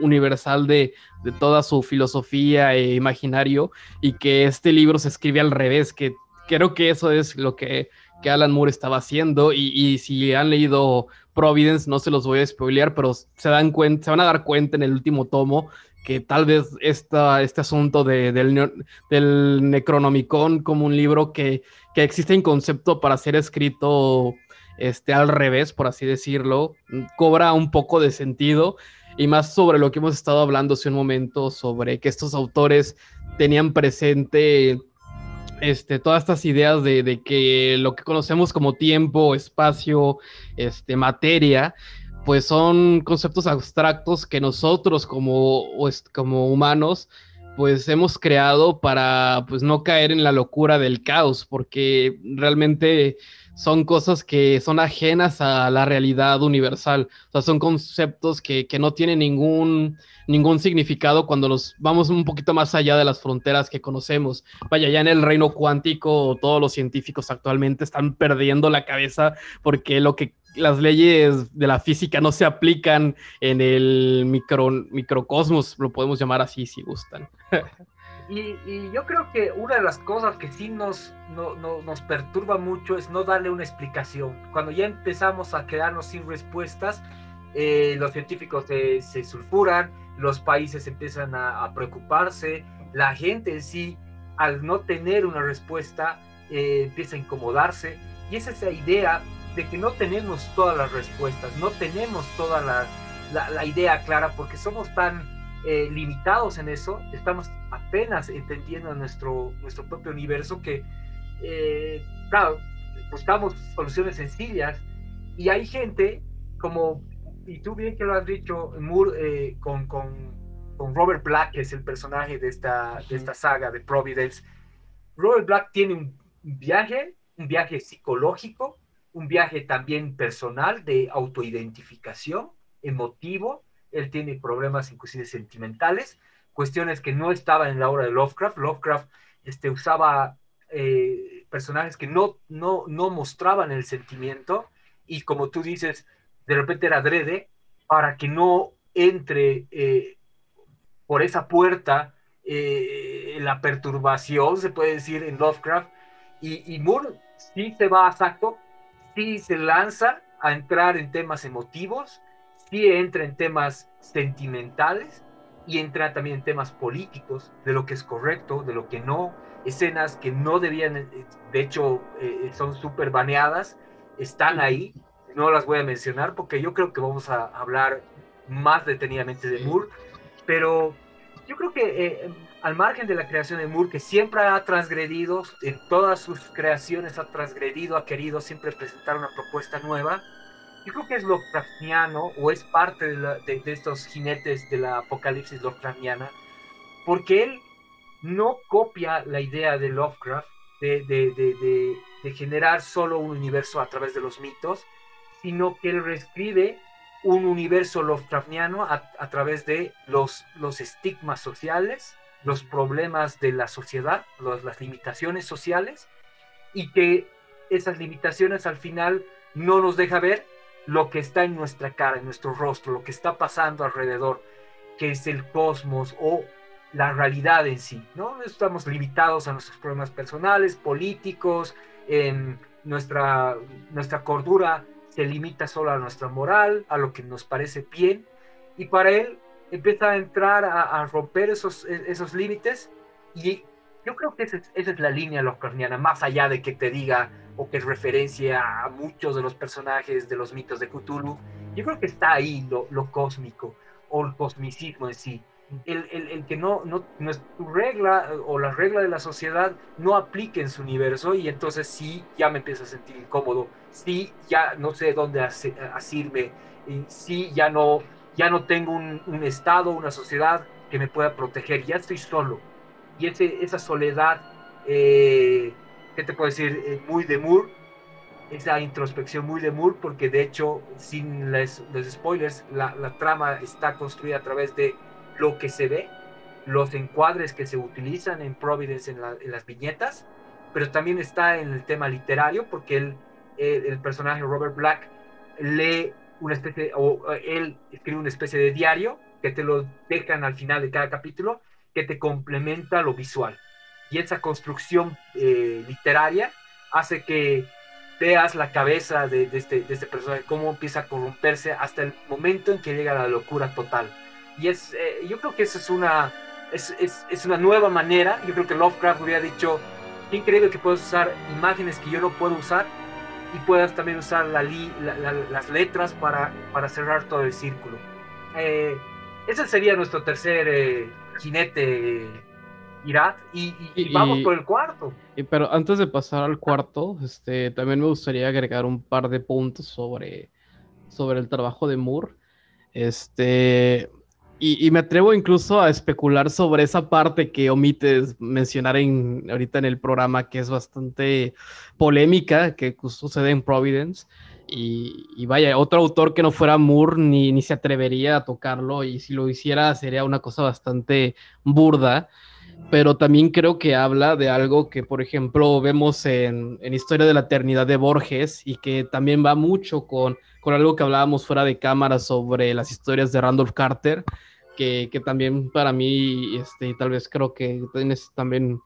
universal de, de toda su filosofía e imaginario, y que este libro se escribe al revés, que creo que eso es lo que, que Alan Moore estaba haciendo, y, y, si han leído Providence, no se los voy a spoilear, pero se, dan cuenta, se van a dar cuenta en el último tomo que tal vez esta, este asunto de, del, del, Necronomicon como un libro que, que, existe en concepto para ser escrito este, al revés, por así decirlo, cobra un poco de sentido y más sobre lo que hemos estado hablando hace un momento, sobre que estos autores tenían presente este, todas estas ideas de, de, que lo que conocemos como tiempo, espacio, este, materia, pues son conceptos abstractos que nosotros como, como humanos pues hemos creado para pues no caer en la locura del caos, porque realmente son cosas que son ajenas a la realidad universal, o sea, son conceptos que, que no tienen ningún, ningún significado cuando los vamos un poquito más allá de las fronteras que conocemos. Vaya, ya en el reino cuántico todos los científicos actualmente están perdiendo la cabeza porque lo que las leyes de la física no se aplican en el micro, microcosmos, lo podemos llamar así si gustan. Y, yo creo que una de las cosas que sí nos, nos perturba mucho es no darle una explicación. Cuando ya empezamos a quedarnos sin respuestas, eh, los científicos se, sulfuran, los países empiezan a, preocuparse, la gente en sí, al no tener una respuesta, eh, empieza a incomodarse. Y es esa idea de que no tenemos todas las respuestas, no tenemos toda la, la, idea clara porque somos tan eh, limitados en eso, estamos apenas entendiendo nuestro, nuestro propio universo que, eh, claro, buscamos soluciones sencillas. Y hay gente como, y tú bien que lo has dicho, Moore, eh, con, con, con, Robert Black, que es el personaje de esta, de esta saga de Providence, Robert Black tiene un viaje, un viaje psicológico, un viaje también personal de autoidentificación, emotivo. Él tiene problemas inclusive sentimentales, cuestiones que no estaban en la obra de Lovecraft. Lovecraft este, usaba eh, personajes que no, no, no mostraban el sentimiento y como tú dices, de repente era adrede para que no entre eh, por esa puerta eh, la perturbación, se puede decir, en Lovecraft. Y, y Moore sí se va a saco sí se lanza a entrar en temas emotivos, sí entra en temas sentimentales y entra también en temas políticos, de lo que es correcto, de lo que no, escenas que no debían, eh, de hecho eh, son súper baneadas, están ahí, no las voy a mencionar porque yo creo que vamos a hablar más detenidamente de Moore, pero yo creo que eh, al margen de la creación de Moore, que siempre ha transgredido, en todas sus creaciones ha transgredido, ha querido siempre presentar una propuesta nueva, yo creo que es Lovecraftiano o es parte de, estos jinetes de la apocalipsis Lovecraftiana, porque él no copia la idea de Lovecraft de, generar solo un universo a través de los mitos, sino que él reescribe un universo Lovecraftiano a, través de los estigmas sociales, los problemas de la sociedad, las limitaciones sociales, y que esas limitaciones al final no nos deja ver lo que está en nuestra cara, en nuestro rostro, lo que está pasando alrededor, que es el cosmos o la realidad en sí, ¿no? Estamos limitados a nuestros problemas personales, políticos, en nuestra, nuestra cordura se limita solo a nuestra moral, a lo que nos parece bien, y para él empieza a entrar a, romper esos, e, esos límites. Y yo creo que esa es, la línea lovecraftiana, más allá de que te diga o que es referencia a muchos de los personajes de los mitos de Cthulhu, yo creo que está ahí lo, lo cósmico o el cosmicismo en sí. El, el, el, que no, no, no es tu regla o la regla de la sociedad no aplique en su universo y entonces sí, ya me empiezo a sentir incómodo, sí, ya no sé dónde asirme, sí, ya no, ya no tengo un, Estado, una sociedad que me pueda proteger, ya estoy solo. Y ese, esa soledad, eh, ¿qué te puedo decir? Eh, muy de Moore, esa introspección muy de Moore, porque de hecho, sin los spoilers, la, trama está construida a través de lo que se ve, los encuadres que se utilizan en Providence en, las viñetas, pero también está en el tema literario, porque él, el, personaje Robert Black lee una especie, o él escribe una especie de diario que te lo dejan al final de cada capítulo, que te complementa lo visual. Y esa construcción eh, literaria hace que veas la cabeza de, este, de este personaje, cómo empieza a corromperse hasta el momento en que llega la locura total. Y es, eh, yo creo que eso es una, es, es, es, una nueva manera. Yo creo que Lovecraft hubiera dicho, increíble que puedas usar imágenes que yo no puedo usar y puedas también usar la, las letras para, para cerrar todo el círculo. Eh, ese sería nuestro tercer eh, jinete Irat y, vamos por el cuarto. pero antes de pasar al cuarto, este, también me gustaría agregar un par de puntos sobre, sobre el trabajo de Moore. Este, y, me atrevo incluso a especular sobre esa parte que omites mencionar en, ahorita en el programa, que es bastante polémica, que sucede en Providence. Y, vaya, otro autor que no fuera Moore ni, ni se atrevería a tocarlo, y si lo hiciera sería una cosa bastante burda pero también creo que habla de algo que, por ejemplo, vemos en, en, Historia de la Eternidad de Borges y que también va mucho con, con algo que hablábamos fuera de cámara sobre las historias de Randolph Carter, que, que también para mí, este, tal vez creo que tienes también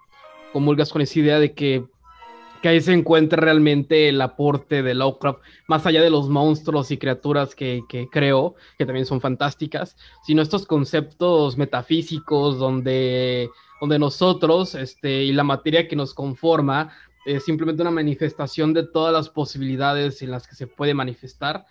comulgas con esa idea de que, que ahí se encuentra realmente el aporte de Lovecraft, más allá de los monstruos y criaturas que, que creo, que también son fantásticas, sino estos conceptos metafísicos donde donde nosotros este, y la materia que nos conforma es simplemente una manifestación de todas las posibilidades en las que se puede manifestar.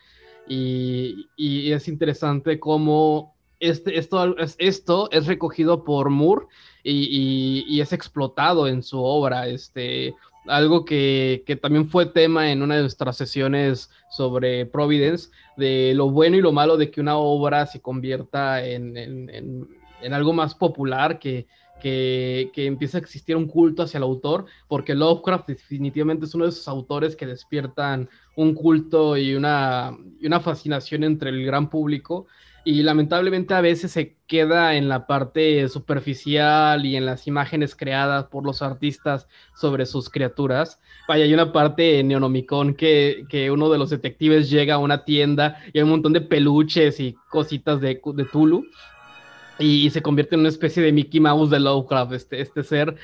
Y, y es interesante cómo este, esto, esto es recogido por Moore y, y, es explotado en su obra. Este, algo que, que, también fue tema en una de nuestras sesiones sobre Providence, de lo bueno y lo malo de que una obra se convierta en, en, en, en algo más popular que, que, empieza a existir un culto hacia el autor, porque Lovecraft definitivamente es uno de esos autores que despiertan un culto y una, una fascinación entre el gran público. Y lamentablemente a veces se queda en la parte superficial y en las imágenes creadas por los artistas sobre sus criaturas. Vaya, hay una parte en Neonomicon que, que uno de los detectives llega a una tienda y hay un montón de peluches y cositas de, de Tulu y, se convierte en una especie de Mickey Mouse de Lovecraft, este, este ser.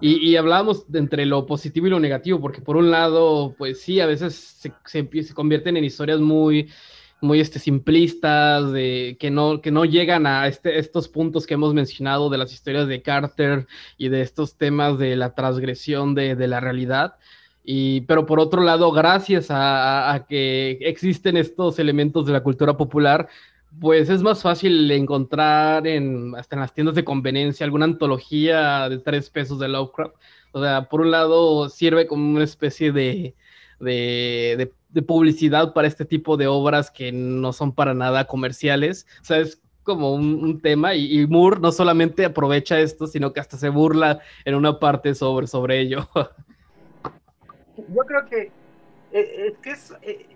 Y, y hablábamos entre lo positivo y lo negativo, porque por un lado, pues sí, a veces se, se, se convierten en historias muy, muy este, simplistas, de, que, no, que no llegan a este, estos puntos que hemos mencionado de las historias de Carter y de estos temas de la transgresión de, de la realidad. Y, pero por otro lado, gracias a, a, que existen estos elementos de la cultura popular, pues es más fácil encontrar en, hasta en las tiendas de conveniencia alguna antología de tres pesos de Lovecraft. O sea, por un lado sirve como una especie de, de, de, publicidad para este tipo de obras que no son para nada comerciales. O sea, es como un, tema y, y, Moore no solamente aprovecha esto, sino que hasta se burla en una parte sobre, sobre ello. Yo creo que eh, que es... Eh,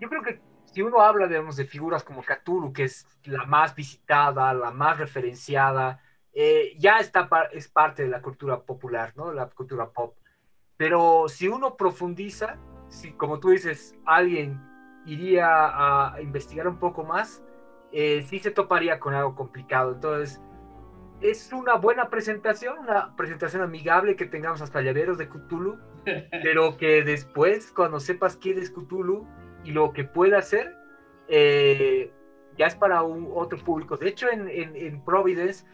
yo creo que si uno habla, digamos, de figuras como Cthulhu, que es la más visitada, la más referenciada, eh, ya está, es parte de la cultura popular, ¿no? La cultura pop. Pero si uno profundiza, si como tú dices, alguien iría a investigar un poco más, eh, sí se toparía con algo complicado. Entonces, es una buena presentación, una presentación amigable que tengamos hasta llaveros de Cthulhu, pero que después, cuando sepas quién es Cthulhu, y lo que puede hacer eh, ya es para un otro público. De hecho, en, en, Providence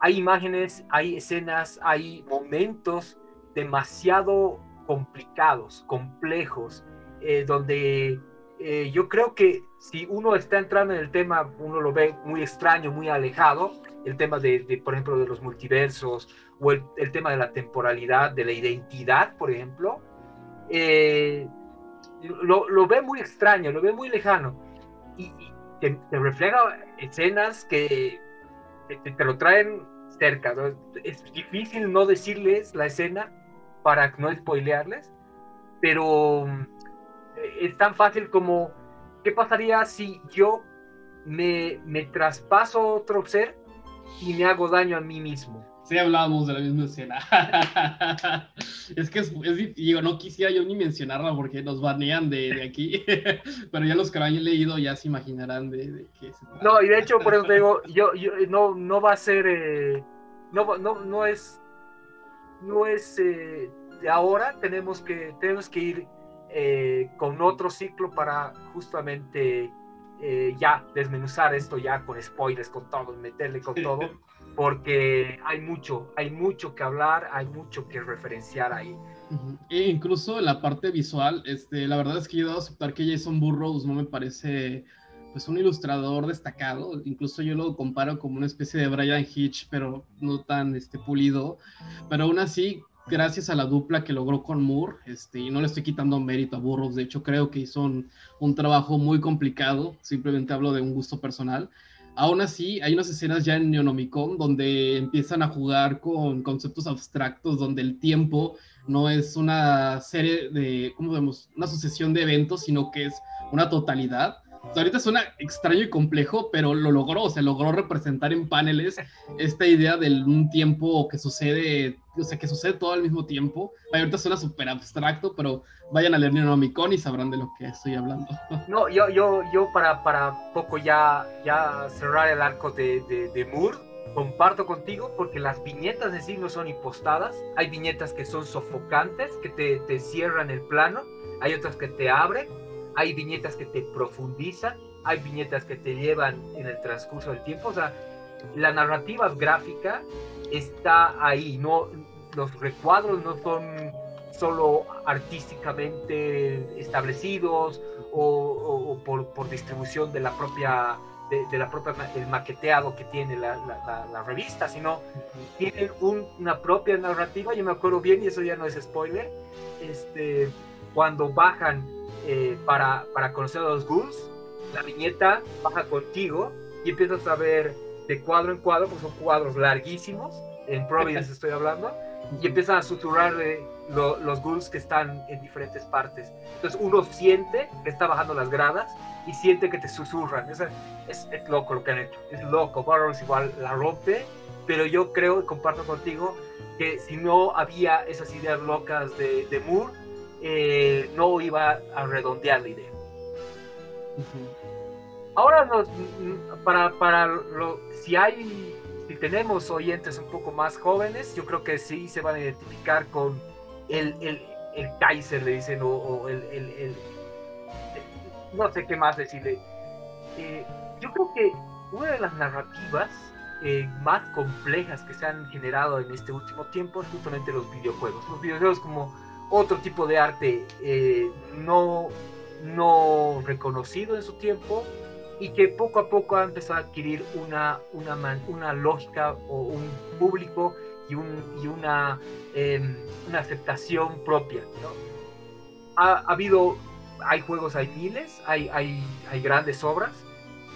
hay imágenes, hay escenas, hay momentos demasiado complicados, complejos, eh, donde eh, yo creo que si uno está entrando en el tema, uno lo ve muy extraño, muy alejado, el tema de, de por ejemplo, de los multiversos o el, el, tema de la temporalidad, de la identidad, por ejemplo, eh, lo, ve muy extraño, lo ve muy lejano y, te, refleja escenas que te, lo traen cerca. Es difícil no decirles la escena para no spoilearles, pero eh, es tan fácil como, ¿qué pasaría si yo me, me traspaso otro ser y me hago daño a mí mismo? Sí, hablábamos de la misma escena. es que es, digo, no quisiera yo ni mencionarla porque nos banean de, de aquí, pero ya los que lo han leído ya se imaginarán de, de qué se No, y de hecho, por eso te digo, yo, yo no, no va a ser, eh, no, no, no es, no es eh, de ahora, tenemos que, tenemos que ir eh, con otro ciclo para justamente ya desmenuzar esto ya con spoilers, con todo, meterle con todo porque hay mucho, hay mucho que hablar, hay mucho que referenciar ahí. E incluso en la parte visual, este, la verdad es que yo debo aceptar que Jason Burroughs no me parece pues un ilustrador destacado, incluso yo lo comparo como una especie de Brian Hitch, pero no tan este, pulido, pero aún así, gracias a la dupla que logró con Moore, este, y no le estoy quitando mérito a Burroughs, de hecho creo que hizo un, un trabajo muy complicado, simplemente hablo de un gusto personal, Aún así, hay unas escenas ya en Neonomicon donde empiezan a jugar con conceptos abstractos, donde el tiempo no es una serie de, ¿cómo vemos? Una sucesión de eventos, sino que es una totalidad ahorita suena extraño y complejo, pero lo logró, o sea, logró representar en paneles esta idea de un tiempo que sucede, o sea, que sucede todo al mismo tiempo. Ahorita suena súper abstracto, pero vayan a leer Neonomicon y sabrán de lo que estoy hablando. No, yo, yo, yo para, para poco ya, ya cerrar el arco de, de, de Moore, comparto contigo porque las viñetas de sí no son impostadas. Hay viñetas que son sofocantes, que te, te cierran el plano. Hay otras que te abren hay viñetas que te profundizan, hay viñetas que te llevan en el transcurso del tiempo, o sea, la narrativa gráfica está ahí, no, los recuadros no son solo artísticamente establecidos o, por, distribución de la propia de, la propia el maqueteado que tiene la, la, revista, sino tienen una propia narrativa. Yo me acuerdo bien, y eso ya no es spoiler, este, cuando bajan eh, para, para conocer a los ghouls, la viñeta baja contigo y empiezas a ver de cuadro en cuadro, pues son cuadros larguísimos, en Providence estoy hablando, y empiezan a susurrar los ghouls que están en diferentes partes. Entonces uno siente que está bajando las gradas y siente que te susurran. Es, es, es loco lo que han hecho, es loco. Burroughs igual la rompe, pero yo creo y comparto contigo que si no había esas ideas locas de, de Moore, eh, no iba a redondear la idea. Ahora, para, para lo, si hay, si tenemos oyentes un poco más jóvenes, yo creo que sí se van a identificar con el, el, el Kaiser, le dicen, o, el, el, no sé qué más decirle. Eh, yo creo que una de las narrativas eh, más complejas que se han generado en este último tiempo es justamente los videojuegos. Los videojuegos como otro tipo de arte eh, no, no reconocido en su tiempo y que poco a poco ha empezado a adquirir una, una, una lógica o un público y, un, y una, em, una aceptación propia. Ha, ha, habido, hay juegos, hay miles, hay, hay, hay grandes obras,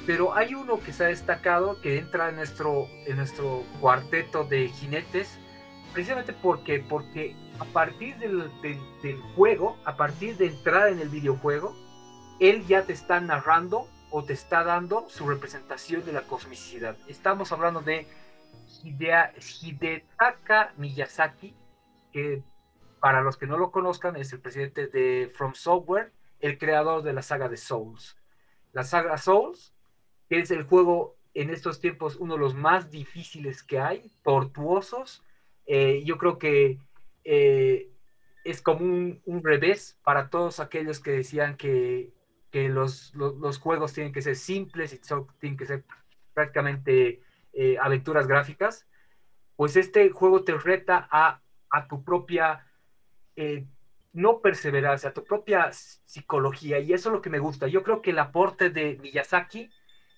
pero hay uno que se ha destacado que entra en nuestro, en nuestro cuarteto de jinetes, precisamente porque, porque a partir del, juego, a partir de entrar en el videojuego, él ya te está narrando o te está dando su representación de la cosmicidad. Estamos hablando de Hidetaka Miyazaki, que para los que no lo conozcan es el presidente de From Software, el creador de la saga de Souls. La saga Souls, que es el juego en estos tiempos uno de los más difíciles que hay, tortuosos. Eh, yo creo que eh, es como un, revés para todos aquellos que decían que, los, juegos tienen que ser simples y tienen que ser prácticamente eh, aventuras gráficas. Pues este juego te reta a, tu propia, eh, no perseverancia, a tu propia psicología. Y eso es lo que me gusta. Yo creo que el aporte de Miyazaki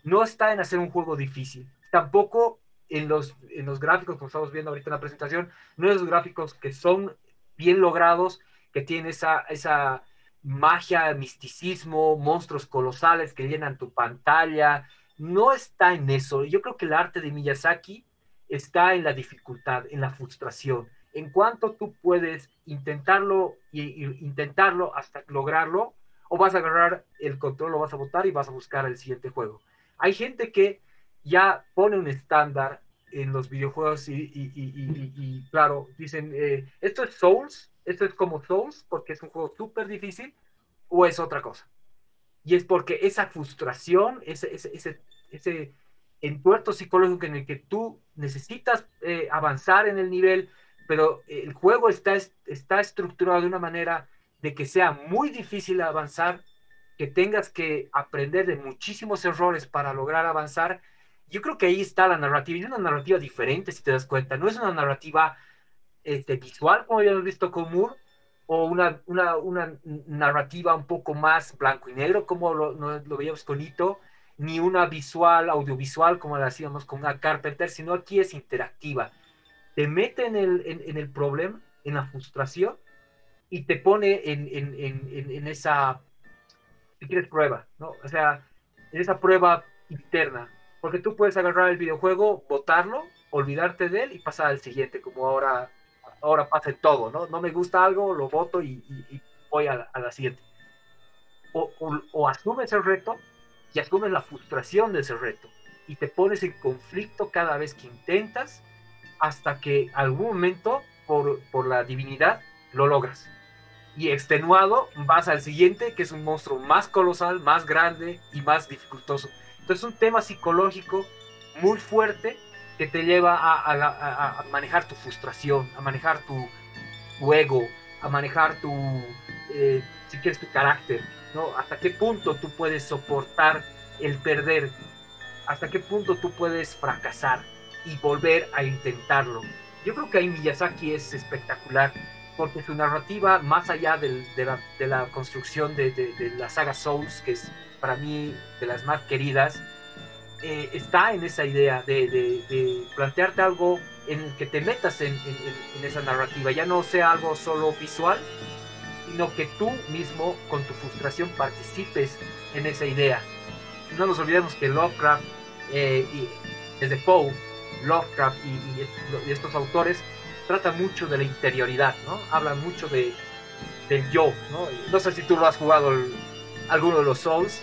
no está en hacer un juego difícil. Tampoco en los, en los gráficos, como estamos viendo ahorita en la presentación, no los gráficos que son bien logrados, que tienen esa, esa magia, misticismo, monstruos colosales que llenan tu pantalla. No está en eso. Yo creo que el arte de Miyazaki está en la dificultad, en la frustración. En cuanto tú puedes intentarlo y, intentarlo hasta lograrlo, o vas a agarrar el control, lo vas a botar y vas a buscar el siguiente juego. Hay gente que ya pone un estándar en los videojuegos y, claro, dicen, eh, esto es Souls, esto es como Souls porque es un juego súper difícil o es otra cosa. Y es porque esa frustración, ese, ese, ese, entuerto psicológico en el que tú necesitas eh, avanzar en el nivel, pero el juego está, está estructurado de una manera de que sea muy difícil avanzar, que tengas que aprender de muchísimos errores para lograr avanzar. Yo creo que ahí está la narrativa, y una narrativa diferente, si te das cuenta. No es una narrativa este, visual, como habíamos visto con Moore, o una, una, una, narrativa un poco más blanco y negro, como lo, lo veíamos con Ito, ni una visual, audiovisual, como la hacíamos con una Carpenter, sino aquí es interactiva. Te mete en el, en, el problema, en la frustración, y te pone en, en, esa, si quieres, prueba, ¿no? O sea, en esa prueba interna. Porque tú puedes agarrar el videojuego, botarlo, olvidarte de él y pasar al siguiente, como ahora ahora pasa todo, ¿no? No me gusta algo, lo voto y, voy a, la siguiente. O, o, asumes el reto y asumes la frustración de ese reto y te pones en conflicto cada vez que intentas hasta que algún momento, por, por la divinidad, lo logras. Y extenuado, vas al siguiente, que es un monstruo más colosal, más grande y más dificultoso. Entonces es un tema psicológico muy fuerte que te lleva a, manejar tu frustración, a manejar tu, ego, a manejar tu, eh, si quieres, tu carácter, ¿no? Hasta qué punto tú puedes soportar el perder, hasta qué punto tú puedes fracasar y volver a intentarlo. Yo creo que ahí Miyazaki es espectacular, porque su narrativa, más allá de, la, construcción de, de la saga Souls, que es para mí de las más queridas, eh, está en esa idea de, plantearte algo en el que te metas en, esa narrativa, ya no sea algo solo visual, sino que tú mismo con tu frustración participes en esa idea. No nos olvidemos que Lovecraft, eh, y desde Poe, Lovecraft y, estos autores tratan mucho de la interioridad, ¿no? Hablan mucho de, del yo, ¿no? No sé si tú lo has jugado alguno de los Souls,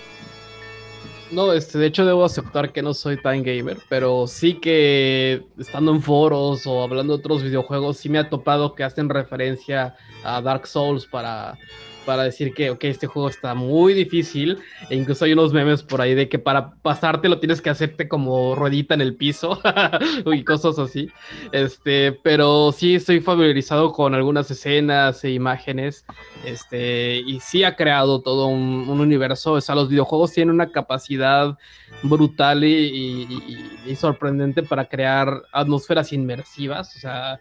no, este, de hecho debo aceptar que no soy tan gamer, pero sí que estando en foros o hablando de otros videojuegos, sí me ha topado que hacen referencia a Dark Souls para para decir que, ok, este juego está muy difícil. E incluso hay unos memes por ahí de que para pasarte lo tienes que hacerte como ruedita en el piso y cosas así. Este, pero sí estoy familiarizado con algunas escenas e imágenes. Este, y sí ha creado todo un, universo. O sea, los videojuegos tienen una capacidad brutal y, sorprendente para crear atmósferas inmersivas. O sea,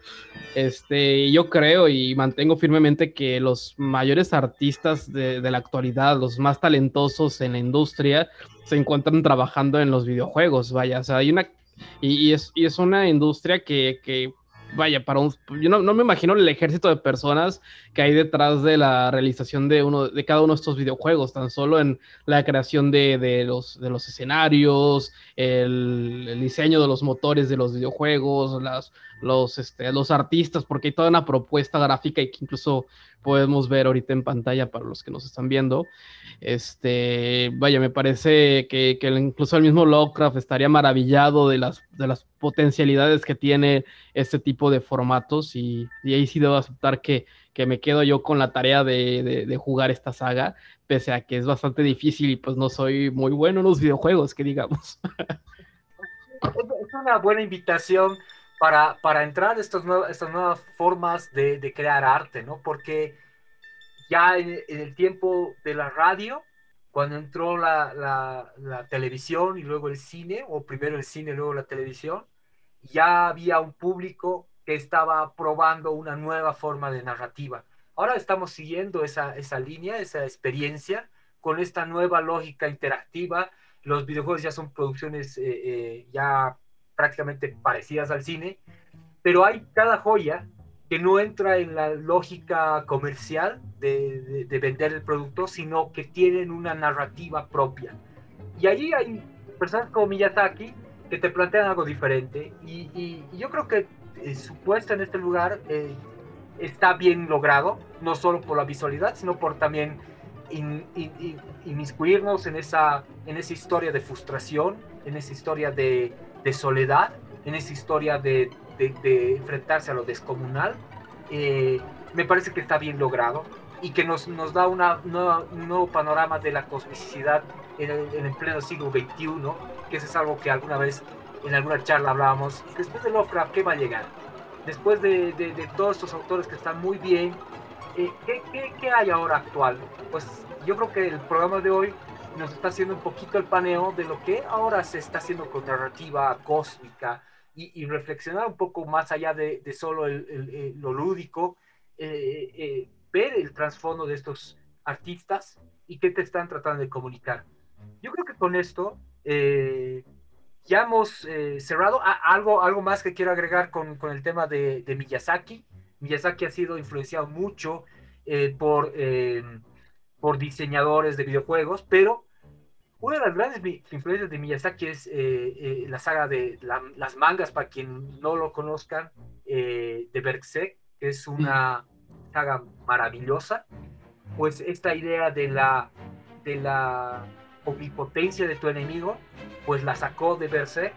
este, yo creo y mantengo firmemente que los mayores artistas de, la actualidad, los más talentosos en la industria, se encuentran trabajando en los videojuegos. Vaya, o sea, hay una. Y, es, y es una industria que, que vaya, para un, yo no, no, me imagino el ejército de personas que hay detrás de la realización de uno de cada uno de estos videojuegos, tan solo en la creación de, de los, de los escenarios, el, el, diseño de los motores de los videojuegos, las, los, este, los artistas, porque hay toda una propuesta gráfica y que incluso podemos ver ahorita en pantalla para los que nos están viendo. Este, vaya, me parece que, que incluso el mismo Lovecraft estaría maravillado de las, de las potencialidades que tiene este tipo de formatos y, y ahí sí debo aceptar que, que, me quedo yo con la tarea de, de, jugar esta saga, pese a que es bastante difícil y pues no soy muy bueno en los videojuegos, que digamos. Es una buena invitación para, entrar a estas nuevas formas de, crear arte, ¿no? Porque ya en, el tiempo de la radio, cuando entró la, televisión y luego el cine, o primero el cine y luego la televisión, ya había un público que estaba probando una nueva forma de narrativa. Ahora estamos siguiendo esa, esa línea, esa experiencia, con esta nueva lógica interactiva. Los videojuegos ya son producciones eh, eh, ya prácticamente parecidas al cine, pero hay cada joya que no entra en la lógica comercial de, de, vender el producto, sino que tienen una narrativa propia. Y allí hay personas como Miyazaki que te plantean algo diferente. Y, yo creo que eh, su puesta en este lugar eh, está bien logrado, no solo por la visualidad, sino por también inmiscuirnos en esa, en esa historia de frustración, en esa historia de, de soledad, en esa historia de, de, enfrentarse a lo descomunal, eh, me parece que está bien logrado y que nos, nos da una, un nuevo panorama de la cosmicidad en el, en pleno siglo XXI, que eso es algo que alguna vez en alguna charla hablábamos. Después de Lovecraft, ¿qué va a llegar? Después de, de todos estos autores que están muy bien, eh, ¿qué, qué, qué hay ahora actual? Pues yo creo que el programa de hoy nos está haciendo un poquito el paneo de lo que ahora se está haciendo con narrativa cósmica y, reflexionar un poco más allá de, de solo el, lo lúdico, eh, eh, ver el trasfondo de estos artistas y qué te están tratando de comunicar. Yo creo que con esto eh, ya hemos cerrado. Ah, algo, algo más que quiero agregar con, con el tema de, de, Miyazaki. Miyazaki ha sido influenciado mucho por por diseñadores de videojuegos, pero una de las grandes influencias de Miyazaki es eh, eh, la saga de las mangas, para quien no lo conozcan, eh, de Berserk, que es una saga maravillosa. Pues esta idea de la, de la omnipotencia de tu enemigo, pues la sacó de Berserk.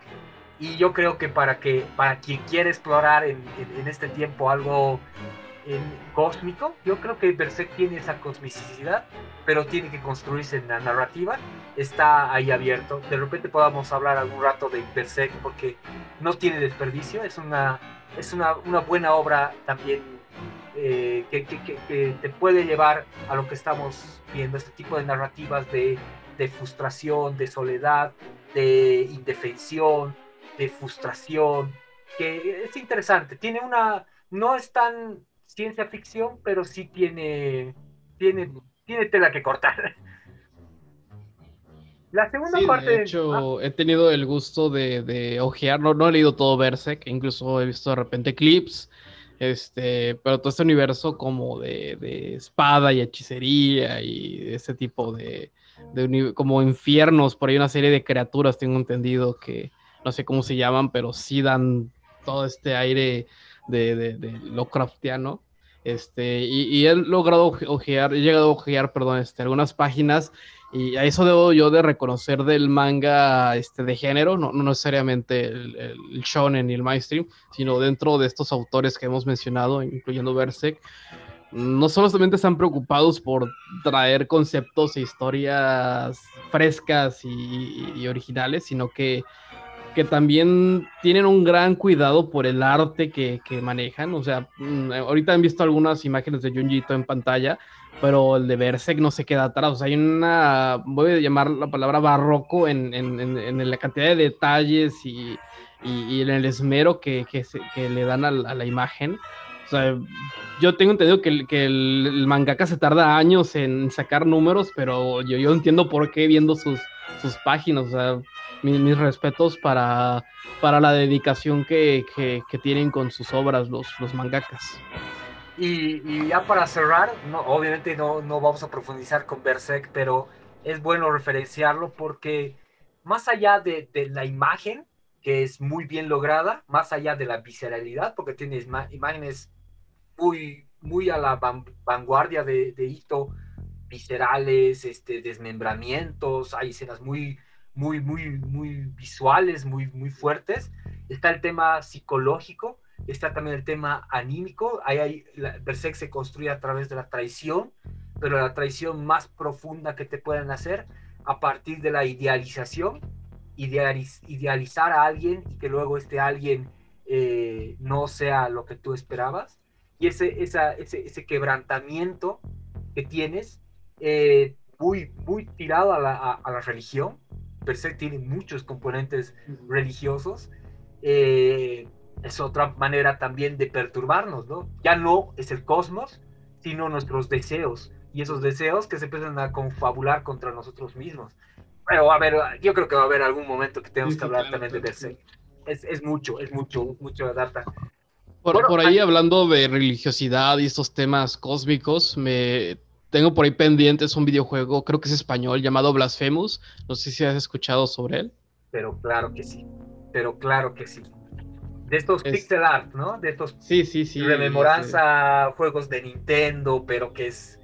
Y yo creo que para, que, para quien quiere explorar en, en este tiempo algo en cósmico. Yo creo que Berserk tiene esa cosmicidad, pero tiene que construirse en la narrativa. Está ahí abierto. De repente podamos hablar algún rato de Berserk porque no tiene desperdicio. Es una, es una, una buena obra también eh, que, que, que, te puede llevar a lo que estamos viendo, este tipo de narrativas de, de frustración, de soledad, de indefensión, de frustración, que es interesante. Tiene una, no es tan ciencia ficción, pero sí tiene, tiene, tiene tela que cortar. La segunda parte. De hecho, he tenido el gusto de, de ojear, no, no he leído todo Berserk, incluso he visto de repente clips, este, pero todo este universo como de, de espada y hechicería y ese tipo de, de, como infiernos, por ahí una serie de criaturas, tengo entendido que no sé cómo se llaman, pero sí dan todo este aire de, de, de Lovecraftiano. Este, y, he logrado ojear, he llegado a ojear, perdón, este, algunas páginas y a eso debo yo de reconocer del manga este, de género, no, no necesariamente el, el, shonen y el mainstream, sino dentro de estos autores que hemos mencionado, incluyendo Berserk, no solamente están preocupados por traer conceptos e historias frescas y, y originales, sino que que también tienen un gran cuidado por el arte que, que manejan. O sea, mm, ahorita han visto algunas imágenes de Junjito en pantalla, pero el de Berserk no se queda atrás. O sea, hay una, voy a llamar la palabra barroco en, en, en, la cantidad de detalles y, y, en el esmero que, que, que le dan a, a, la imagen. O sea, yo tengo entendido que, el, que el, mangaka se tarda años en sacar números, pero yo, yo entiendo por qué viendo sus, sus páginas. O sea, mis, respetos para, para la dedicación que, que, tienen con sus obras los, los mangakas. Y, ya para cerrar, no, obviamente no, no vamos a profundizar con Berserk, pero es bueno referenciarlo porque más allá de, de, la imagen, que es muy bien lograda, más allá de la visceralidad, porque tienes imágenes muy, muy a la vanguardia de, de Ito, viscerales, este, desmembramientos, hay escenas muy, muy, muy, muy visuales, muy, muy fuertes. Está el tema psicológico, está también el tema anímico. Ahí hay, la, Berserk se construye a través de la traición, pero la traición más profunda que te pueden hacer a partir de la idealización, idealizar a alguien y que luego este alguien eh, no sea lo que tú esperabas. Y ese, esa, ese, ese quebrantamiento que tienes, eh, muy, muy tirado a la, a la religión, Berserk tiene muchos componentes religiosos. Eh, es otra manera también de perturbarnos, ¿no? Ya no es el cosmos, sino nuestros deseos. Y esos deseos que se empiezan a confabular contra nosotros mismos. Pero a ver, yo creo que va a haber algún momento que tenemos que hablar también de Berserk. Es, es, mucho, es mucho, mucho data. Por, por ahí, hablando de religiosidad y estos temas cósmicos, me tengo por ahí pendientes un videojuego, creo que es español, llamado Blasphemous. No sé si has escuchado sobre él. Pero claro que sí, pero claro que sí. De estos pixel art, ¿no? De estos sí, sí, sí, rememoranza juegos de Nintendo, pero que es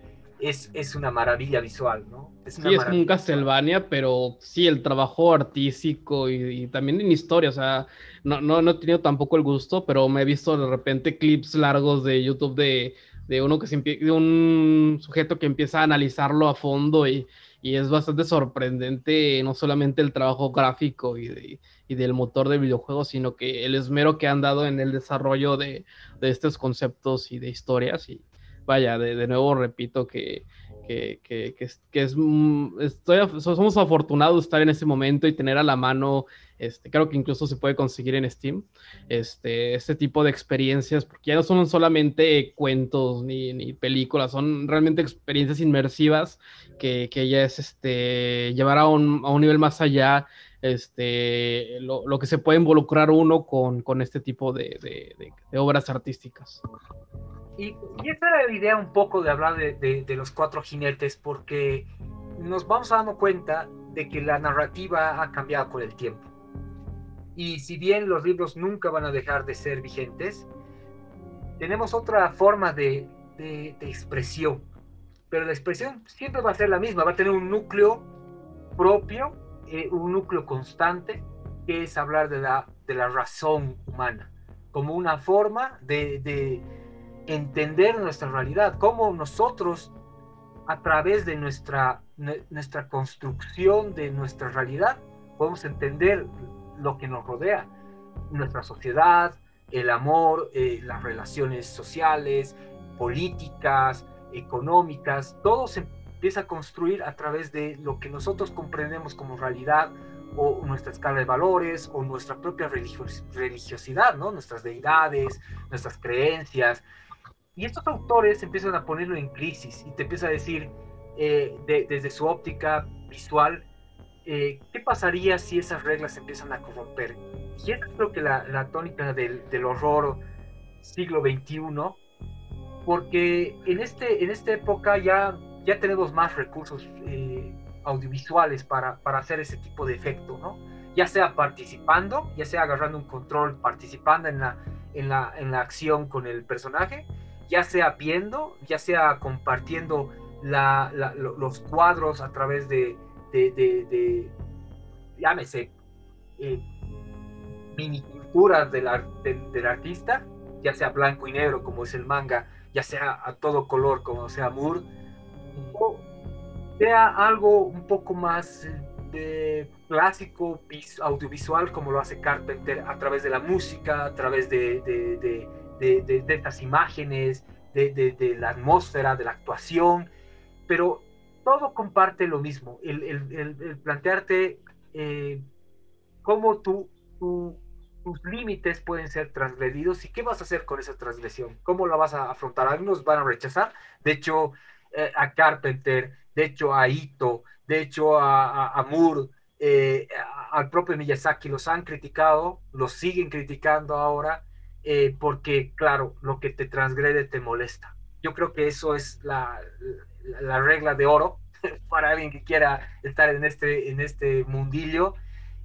es, es una maravilla visual, ¿no? Es sí, es como un Castlevania, pero sí, el trabajo artístico y, también en historia, o sea, no, no, no, he tenido tampoco el gusto, pero me he visto de repente clips largos de YouTube de, de uno que de un sujeto que empieza a analizarlo a fondo y, y es bastante sorprendente no solamente el trabajo gráfico y, y, del motor de videojuegos, sino que el esmero que han dado en el desarrollo de, de estos conceptos y de historias. Y vaya, de, de nuevo repito que que, que, que, es, mm, estoy, somos afortunados de estar en ese momento y tener a la mano, este, creo que incluso se puede conseguir en Steam, este, este tipo de experiencias, porque ya no son solamente cuentos ni, ni películas, son realmente experiencias inmersivas que, que ya es este, llevar a un, a un nivel más allá este, lo, lo, que se puede involucrar uno con, con este tipo de, de, obras artísticas. Y, esa era la idea un poco de hablar de, los cuatro jinetes, porque nos vamos dando cuenta de que la narrativa ha cambiado con el tiempo. Y si bien los libros nunca van a dejar de ser vigentes, tenemos otra forma de, expresión. Pero la expresión siempre va a ser la misma, va a tener un núcleo propio, eh, un núcleo constante, que es hablar de la, de la razón humana, como una forma de entender nuestra realidad, cómo nosotros a través de nuestra, nuestra construcción de nuestra realidad podemos entender lo que nos rodea, nuestra sociedad, el amor, eh, las relaciones sociales, políticas, económicas, todo se empieza a construir a través de lo que nosotros comprendemos como realidad o nuestra escala de valores o nuestra propia religiosidad, ¿no? nuestras deidades, nuestras creencias. Y estos autores empiezan a ponerlo en crisis y te empieza a decir eh, desde su óptica visual, eh, ¿qué pasaría si esas reglas empiezan a corromper? Y esa es creo que la, la tónica del, horror siglo XXI, porque en, este, en esta época ya, ya tenemos más recursos eh, audiovisuales para, para hacer ese tipo de efecto, ¿no? Ya sea participando, ya sea agarrando un control, participando en la, en la, en la acción con el personaje, ya sea viendo, ya sea compartiendo los cuadros a través de, de, llámese, eh, mini pinturas del, del, artista, ya sea blanco y negro como es el manga, ya sea a todo color como sea Moore, o sea algo un poco más de clásico audiovisual como lo hace Carpenter a través de la música, a través de de, estas imágenes, de, la atmósfera, de la actuación, pero todo comparte lo mismo, el, plantearte eh, cómo tus límites pueden ser transgredidos y qué vas a hacer con esa transgresión, cómo la vas a afrontar. Algunos van a rechazar, de hecho, eh, a Carpenter, de hecho, a Ito, de hecho, a, a, Moore, eh, al propio Miyazaki los han criticado, los siguen criticando ahora, porque, claro, lo que te transgrede te molesta. Yo creo que eso es la, la, regla de oro para alguien que quiera estar en este, en este mundillo,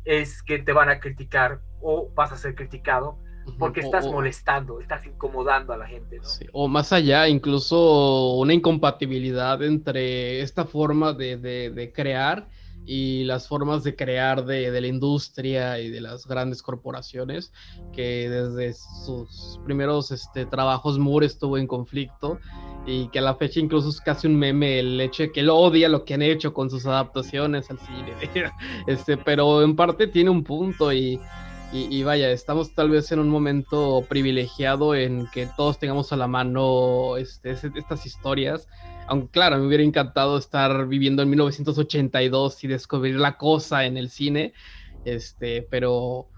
es que te van a criticar o vas a ser criticado porque estás molestando, estás incomodando a la gente. o más allá, incluso una incompatibilidad entre esta forma de, de, de crear y las formas de crear de, de, la industria y de las grandes corporaciones, que desde sus primeros este, trabajos Moore estuvo en conflicto y que a la fecha incluso es casi un meme el hecho de que él odia lo que han hecho con sus adaptaciones al cine, este, pero en parte tiene un punto y, y, vaya, estamos tal vez en un momento privilegiado en que todos tengamos a la mano este, estas historias aunque claro, me hubiera encantado estar viviendo en 1982 y descubrir la cosa en el cine, este, pero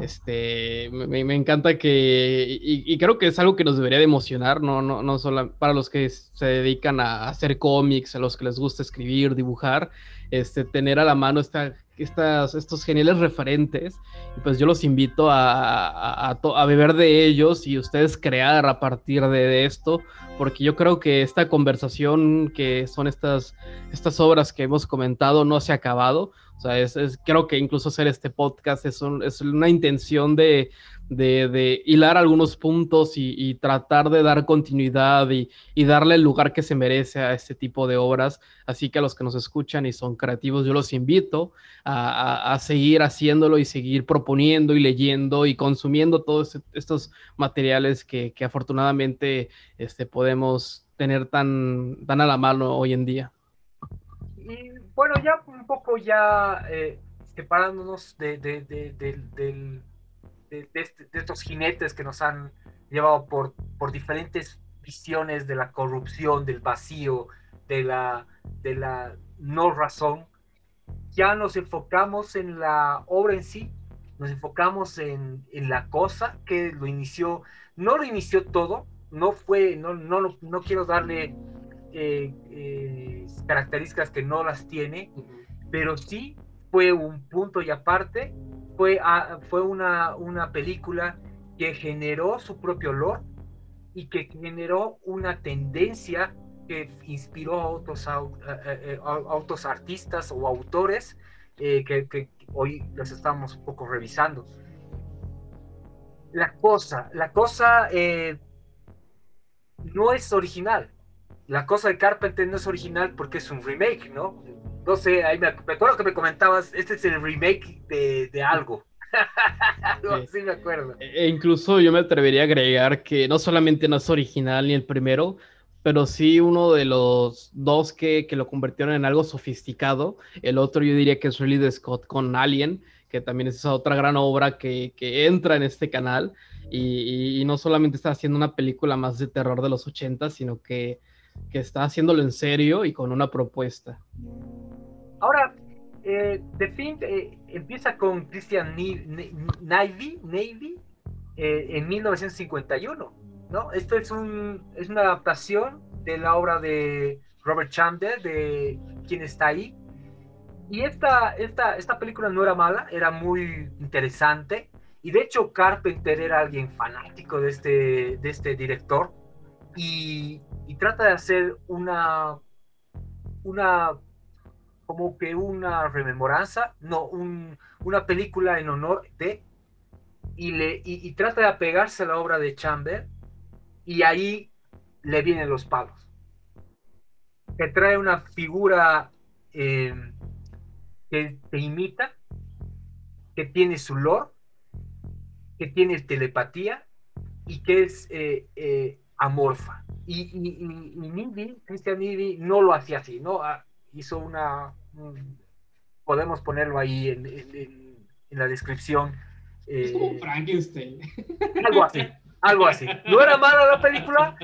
este, me, encanta que, y, creo que es algo que nos debería de emocionar, no, no, no solo para los que se dedican a hacer cómics, a los que les gusta escribir, dibujar, este, tener a la mano esta, estos geniales referentes, y pues yo los invito a, a, beber de ellos y ustedes crear a partir de, esto, porque yo creo que esta conversación, que son estas, estas obras que hemos comentado, no se ha acabado, O sea, es, creo que incluso hacer este podcast es, es una intención de, de, hilar algunos puntos y, tratar de dar continuidad y, darle el lugar que se merece a este tipo de obras. Así que a los que nos escuchan y son creativos, yo los invito a, seguir haciéndolo y seguir proponiendo y leyendo y consumiendo todos estos materiales que, afortunadamente este, podemos tener tan, a la mano hoy en día. Y bueno, ya un poco ya eh, separándonos de, de, este, de, estos jinetes que nos han llevado por, por diferentes visiones de la corrupción, del vacío, de la, de la no razón, ya nos enfocamos en la obra en sí, nos enfocamos en, en la cosa que lo inició, no lo inició todo, no fue, no, no, no quiero darle eh, eh, características que no las tiene, pero sí fue un punto y aparte, fue, fue una, una película que generó su propio olor y que generó una tendencia que inspiró a otros, a, otros artistas o autores eh, que, que, hoy los estamos un poco revisando. La cosa, la cosa no es original la cosa de Carpenter no es original porque es un remake, ¿no? No sé, ahí me, acuerdo que me comentabas, este es el remake de, algo. sí. me acuerdo. E, e incluso yo me atrevería a agregar que no solamente no es original ni el primero, pero sí uno de los dos que, lo convirtieron en algo sofisticado. El otro yo diría que es Ridley Scott con Alien, que también es esa otra gran obra que, entra en este canal. Y, y, no solamente está haciendo una película más de terror de los 80, sino que que está haciéndolo en serio y con una propuesta. Ahora, eh, The Thing eh, empieza con Christian Navy, Navy eh, en 1951, ¿no? Esto es, un, es una adaptación de la obra de Robert Chandler, de Quién está ahí. Y esta, esta, esta película no era mala, era muy interesante. Y de hecho Carpenter era alguien fanático de este, de este director y, trata de hacer una, una, como que una rememoranza, no, una película en honor de, y, le, y, trata de apegarse a la obra de Chamber, y ahí le vienen los palos. Que trae una figura eh, que te imita, que tiene su lore, que tiene telepatía y que es eh, eh, amorfa. Y, y, y, Christian Nivi, no lo hacía así, ¿no? Ah, hizo una, podemos ponerlo ahí en, en, la descripción. es como eh, Frankenstein. Algo así, algo así. No era mala la película,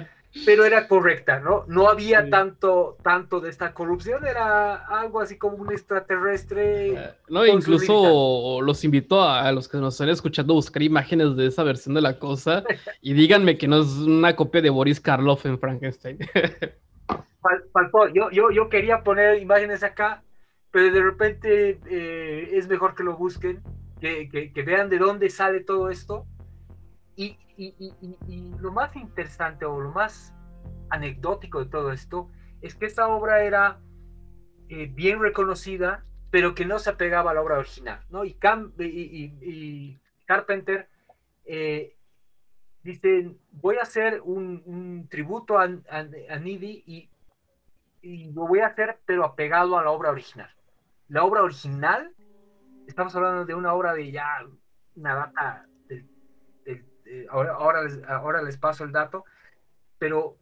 pero era correcta, ¿no? No había tanto, tanto de esta corrupción, era algo así como un extraterrestre. Eh, no, incluso los invito a, los que nos están escuchando a buscar imágenes de esa versión de la cosa y díganme que no es una copia de Boris Karloff en Frankenstein. yo, yo, yo quería poner imágenes acá, pero de repente eh, es mejor que lo busquen, que, vean de dónde sale todo esto y, lo más interesante o lo más anecdótico de todo esto es que esta obra era eh, bien reconocida, pero que no se apegaba a la obra original, ¿no? Y, Carpenter eh, dice, voy a hacer un, tributo a, a, y, lo voy a hacer, pero apegado a la obra original. La obra original, estamos hablando de una obra de ya una data eh, ahora, ahora, les, ahora les paso el dato, pero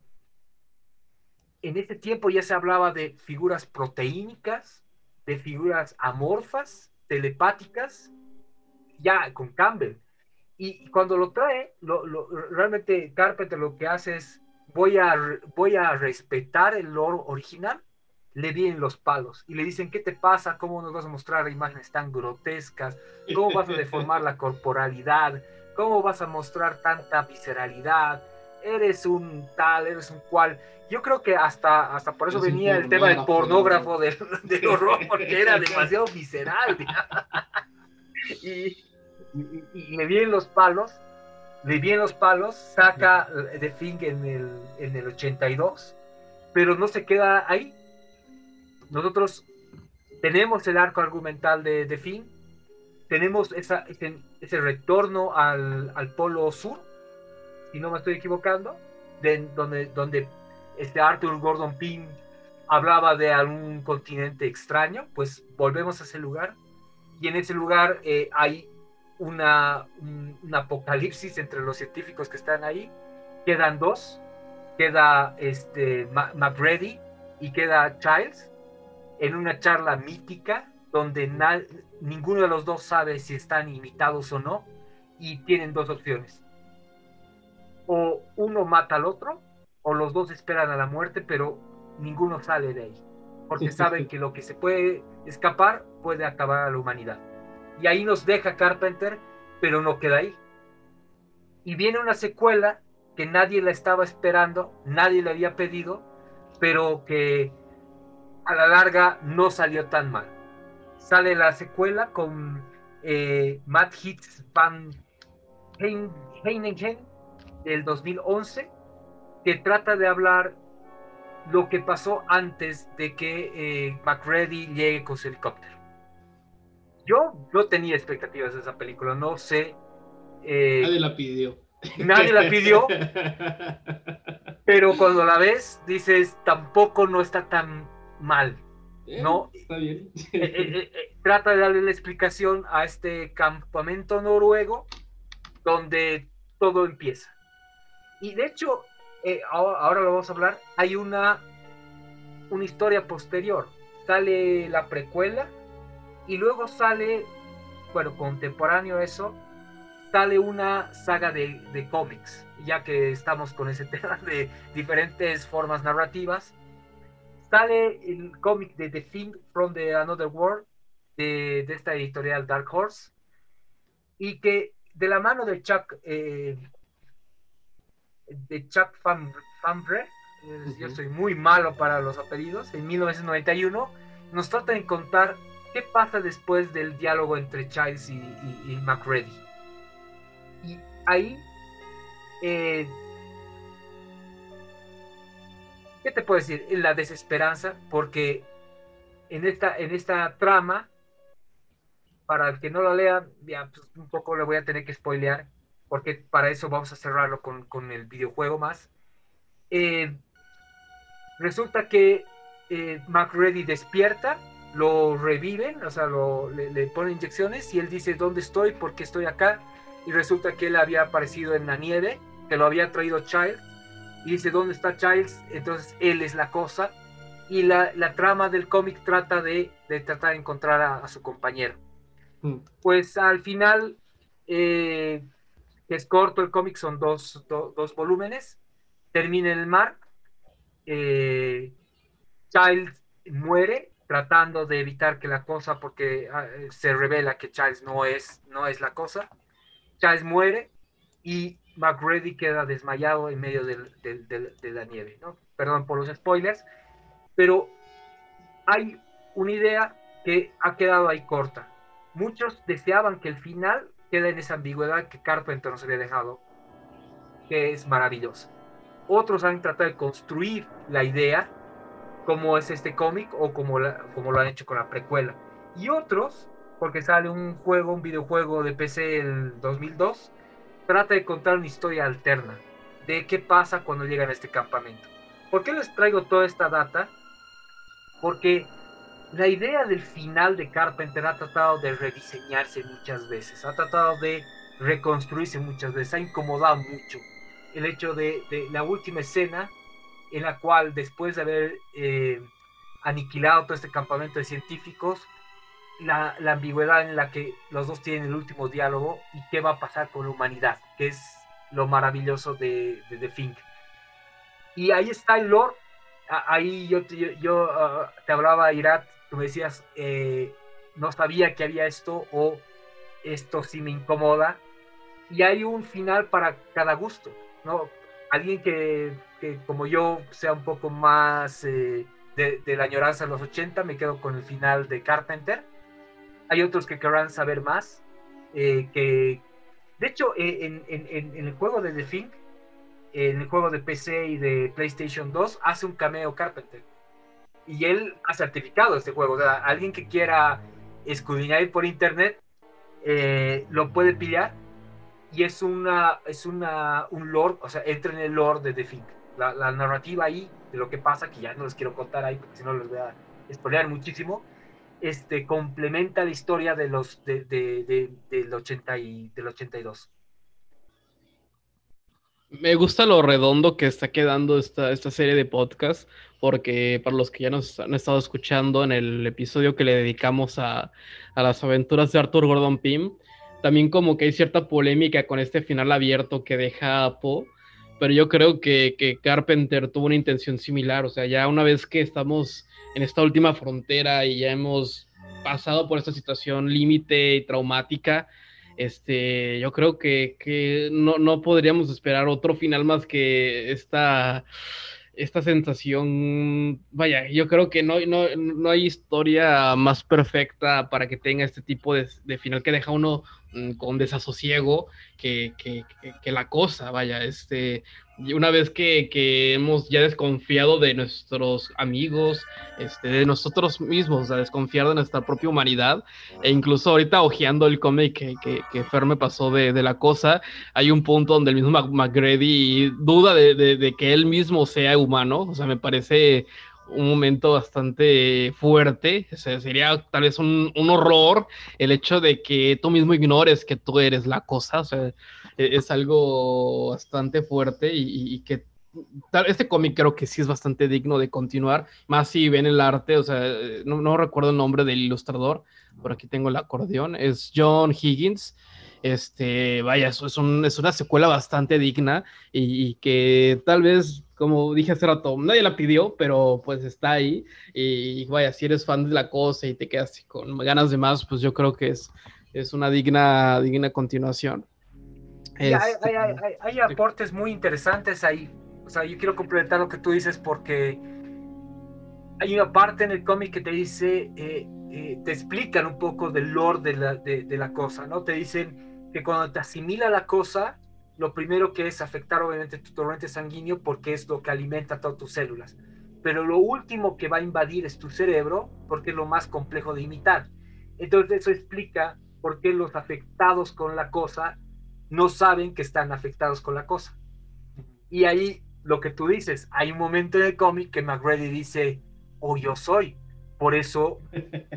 en ese tiempo ya se hablaba de figuras proteínicas, de figuras amorfas, telepáticas, ya con Campbell. Y cuando lo trae, realmente Carpenter lo que hace es, voy a, voy a respetar el lore original, le vienen los palos y le dicen, ¿qué te pasa? ¿Cómo nos vas a mostrar imágenes tan grotescas? ¿Cómo vas a deformar la corporalidad? ¿Cómo vas a mostrar tanta visceralidad? Eres un tal, eres un cual. Yo creo que hasta, hasta por eso venía el tema del pornógrafo del, horror, porque era demasiado visceral. y, le vienen los palos, le vienen los palos, saca The Thing en el, en el 82, pero no se queda ahí. Nosotros tenemos el arco argumental de, de Finn, tenemos esa, ese, retorno al, polo sur, si no me estoy equivocando, de, donde, donde este Arthur Gordon Pym hablaba de algún continente extraño, pues volvemos a ese lugar y en ese lugar eh, hay una, un, apocalipsis entre los científicos que están ahí. Quedan dos, queda este McReady y queda Childs en una charla mítica donde ninguno de los dos sabe si están imitados o no y tienen dos opciones. O uno mata al otro o los dos esperan a la muerte, pero ninguno sale de ahí, porque saben que lo que se puede escapar puede acabar a la humanidad. Y ahí nos deja Carpenter, pero no queda ahí. Y viene una secuela que nadie la estaba esperando, nadie le había pedido, pero que a la larga no salió tan mal. Sale la secuela con eh, Matt Hitz Van Heiningen del 2011 que trata de hablar lo que pasó antes de que eh, McReady llegue con su helicóptero. Yo no tenía expectativas de esa película, no sé. Eh, nadie la pidió. Nadie la pidió. pero cuando la ves, dices, tampoco no está tan mal. Eh, no, está bien. trata de darle la explicación a este campamento noruego donde todo empieza. Y de hecho, eh, ahora, lo vamos a hablar, hay una, una historia posterior. Sale la precuela y luego sale, bueno, contemporáneo eso, sale una saga de, de cómics, ya que estamos con ese tema de diferentes formas narrativas. Sale el cómic de The Thing from the Another World, de, de, esta editorial Dark Horse, y que de la mano de Chuck eh, de Chuck Fambre, yo soy muy malo para los apellidos, en 1991, nos trata de contar qué pasa después del diálogo entre Childs y, y, McReady. Y ahí, eh, ¿qué te puedo decir? La desesperanza, porque en esta, en esta trama, para el que no lo lea, ya, pues, un poco le voy a tener que spoilear porque para eso vamos a cerrarlo con, el videojuego más. Eh, resulta que eh, McReady despierta, lo reviven, o sea, le, ponen inyecciones y él dice, ¿dónde estoy? ¿Por qué estoy acá? Y resulta que él había aparecido en la nieve, que lo había traído Child, y dice, ¿dónde está Childs? Entonces él es la cosa, y la, trama del cómic trata de, tratar de encontrar a, su compañero. Mm. Pues al final eh, es corto el cómic, son dos, volúmenes, termina en el mar, eh, Child muere tratando de evitar que la cosa, porque ah, se revela que Child no es, no es la cosa, Child muere y McReady queda desmayado en medio de la nieve, ¿no? Perdón por los spoilers, pero hay una idea que ha quedado ahí corta. Muchos deseaban que el final queda en esa ambigüedad que Carpenter nos había dejado, que es maravillosa. Otros han tratado de construir la idea, como es este cómic o como, como lo han hecho con la precuela. Y otros, porque sale un juego, un videojuego de PC el 2002, trata de contar una historia alterna de qué pasa cuando llegan a este campamento. ¿Por qué les traigo toda esta data? Porque la idea del final de Carpenter ha tratado de rediseñarse muchas veces, ha tratado de reconstruirse muchas veces, ha incomodado mucho el hecho de, la última escena en la cual después de haber eh, aniquilado todo este campamento de científicos, la, ambigüedad en la que los dos tienen el último diálogo y qué va a pasar con la humanidad, que es lo maravilloso de, de The Fink. Y ahí está el lore, ahí yo, yo, ah, te hablaba, Irat, me decías, eh, no sabía que había esto o esto sí me incomoda. Y hay un final para cada gusto, ¿no? Alguien que, como yo sea un poco más eh, de, la añoranza de los 80, me quedo con el final de Carpenter. Hay otros que querrán saber más, eh, que de hecho en, en, el juego de The Thing, en el juego de PC y de PlayStation 2, hace un cameo Carpenter y él ha certificado este juego. O sea, alguien que quiera escudriñar por internet eh, lo puede pillar y es una es una un lore, o sea, entra en el lore de The Fink. La, la, narrativa ahí de lo que pasa, que ya no les quiero contar ahí porque si no les voy a spoilear muchísimo, este complementa la historia de los de, de, del 80 y del 82. Me gusta lo redondo que está quedando esta, esta serie de podcast, porque para los que ya nos han estado escuchando en el episodio que le dedicamos a, a las aventuras de Arthur Gordon Pym, también como que hay cierta polémica con este final abierto que deja a Poe, pero yo creo que, que, Carpenter tuvo una intención similar, o sea, ya una vez que estamos en esta última frontera y ya hemos pasado por esta situación límite y traumática, este, yo creo que, que no, no, podríamos esperar otro final más que esta, esta sensación. Vaya, yo creo que no, no, no hay historia más perfecta para que tenga este tipo de, de final que deja uno con desasosiego que, que, que, la cosa, vaya, este, una vez que, hemos ya desconfiado de nuestros amigos, este, de nosotros mismos, a desconfiar de nuestra propia humanidad, e incluso ahorita hojeando el cómic que, que, Fer me pasó de, de, la cosa, hay un punto donde el mismo McGrady duda de, de, de que él mismo sea humano, o sea, me parece un momento bastante fuerte. O sea, sería tal vez un, un, horror el hecho de que tú mismo ignores que tú eres la cosa. O sea, e, es algo bastante fuerte y, que tal, este cómic creo que sí es bastante digno de continuar. Más si ven el arte, o sea, no, no recuerdo el nombre del ilustrador, por aquí tengo el acordeón, es John Higgins. Este, vaya, eso es, un, es una secuela bastante digna y, y que tal vez como dije hace rato, nadie la pidió, pero pues está ahí. Y vaya, si eres fan de la cosa y te quedas con ganas de más, pues yo creo que es, es una digna, digna continuación. hay, hay, hay, aportes muy interesantes ahí. O sea, yo quiero complementar lo que tú dices porque hay una parte en el cómic que te dice, eh, eh, te explican un poco del lore de la, de, de la cosa, ¿no? Te dicen que cuando te asimila la cosa, lo primero que es afectar obviamente tu torrente sanguíneo porque es lo que alimenta todas tus células. Pero lo último que va a invadir es tu cerebro porque es lo más complejo de imitar. Entonces eso explica por qué los afectados con la cosa no saben que están afectados con la cosa. Y ahí lo que tú dices, hay un momento en el cómic que McGrady dice, oh yo soy, por eso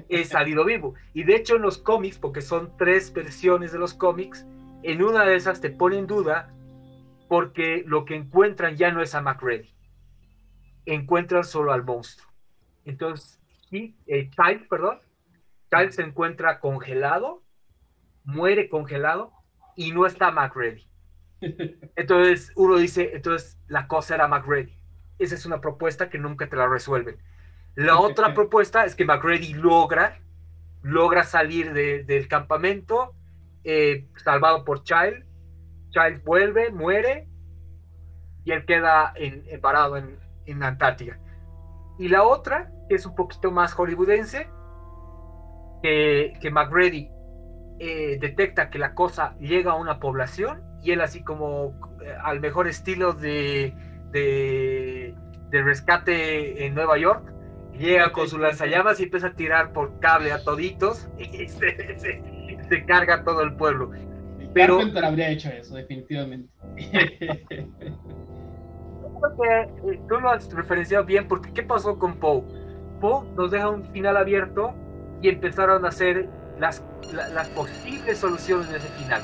he salido vivo. Y de hecho en los cómics, porque son tres versiones de los cómics, en una de esas te pone en duda porque lo que encuentran ya no es a McReady. Encuentran solo al monstruo. Entonces, y, eh, perdón, Child se encuentra congelado, muere congelado y no está McReady. Entonces uno dice, entonces la cosa era McReady. Esa es una propuesta que nunca te la resuelven. La otra propuesta es que McReady logra, logra salir del campamento, eh, salvado por Child. Child vuelve, muere y él queda en, parado en, en Antártica. Y la otra, que es un poquito más hollywoodense, que, que McReady eh, detecta que la cosa llega a una población y él así como eh, al mejor estilo de, de, de, rescate en Nueva York, llega con su lanzallamas y empieza a tirar por cable a toditos y se, se carga todo el pueblo. Pero Carpenter habría hecho eso, definitivamente. Eh, tú lo has referenciado bien, porque ¿qué pasó con Poe? Poe nos deja un final abierto y empezaron a hacer las, las posibles soluciones de ese final.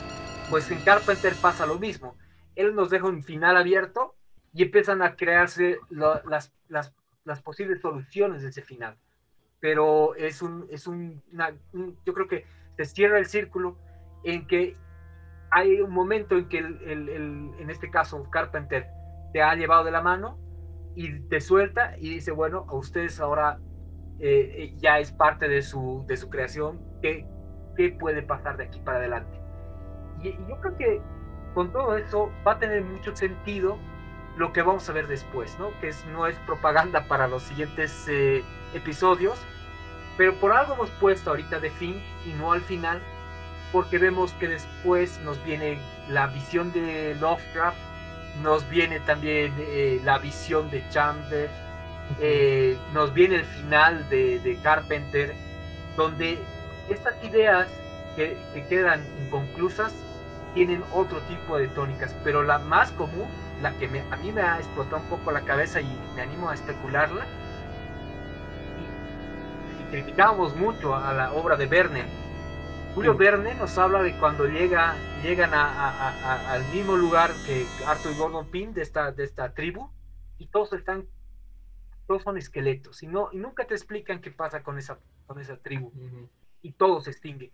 Pues en Carpenter pasa lo mismo. Él nos deja un final abierto y empiezan a crearse las, las, las, posibles soluciones de ese final. Pero es un, es un, yo creo que se cierra el círculo en que hay un momento en que el, en este caso Carpenter te ha llevado de la mano y te suelta y dice, bueno, a ustedes ahora eh, eh, ya es parte de su, de su creación, ¿qué, ¿qué puede pasar de aquí para adelante? Y, yo creo que con todo eso va a tener mucho sentido lo que vamos a ver después, ¿no? Que es, no es propaganda para los siguientes eh, episodios, pero por algo hemos puesto ahorita de fin y no al final, porque vemos que después nos viene la visión de Lovecraft, nos viene también eh, la visión de Chandler, eh, nos viene el final de, Carpenter, donde estas ideas que, quedan inconclusas tienen otro tipo de tónicas, pero la más común, la que a mí me ha explotado un poco la cabeza y me animo a especularla, y, criticábamos mucho a la obra de Verne. Julio Verne nos habla de cuando llega, llegan al mismo lugar que Arthur y Gordon Pym de esta, de esta tribu, y todos están todos son esqueletos y, no, y nunca te explican qué pasa con esa, con esa tribu. Y todo se extingue.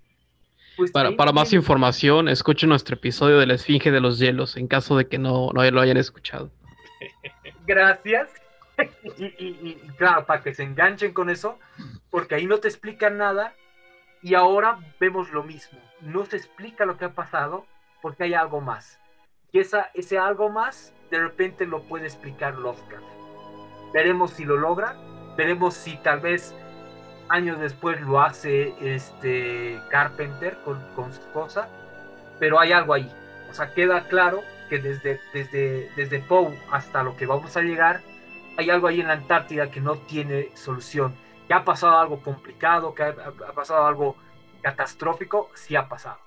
Pues para, para más información, escuchen nuestro episodio de la Esfinge de los Hielos, en caso de que no, no lo hayan escuchado. Gracias. y, y, claro, para que se enganchen con eso, porque ahí no te explican nada y ahora vemos lo mismo. No se explica lo que ha pasado porque hay algo más. Y esa, ese algo más de repente lo puede explicar Lovecraft. Veremos si lo logra, veremos si tal vez años después lo hace este Carpenter con, con su esposa, pero hay algo ahí. O sea, queda claro que desde, desde, desde Poe hasta lo que vamos a llegar, hay algo ahí en la Antártida que no tiene solución. Que ha pasado algo complicado, que ha, pasado algo catastrófico, sí ha pasado.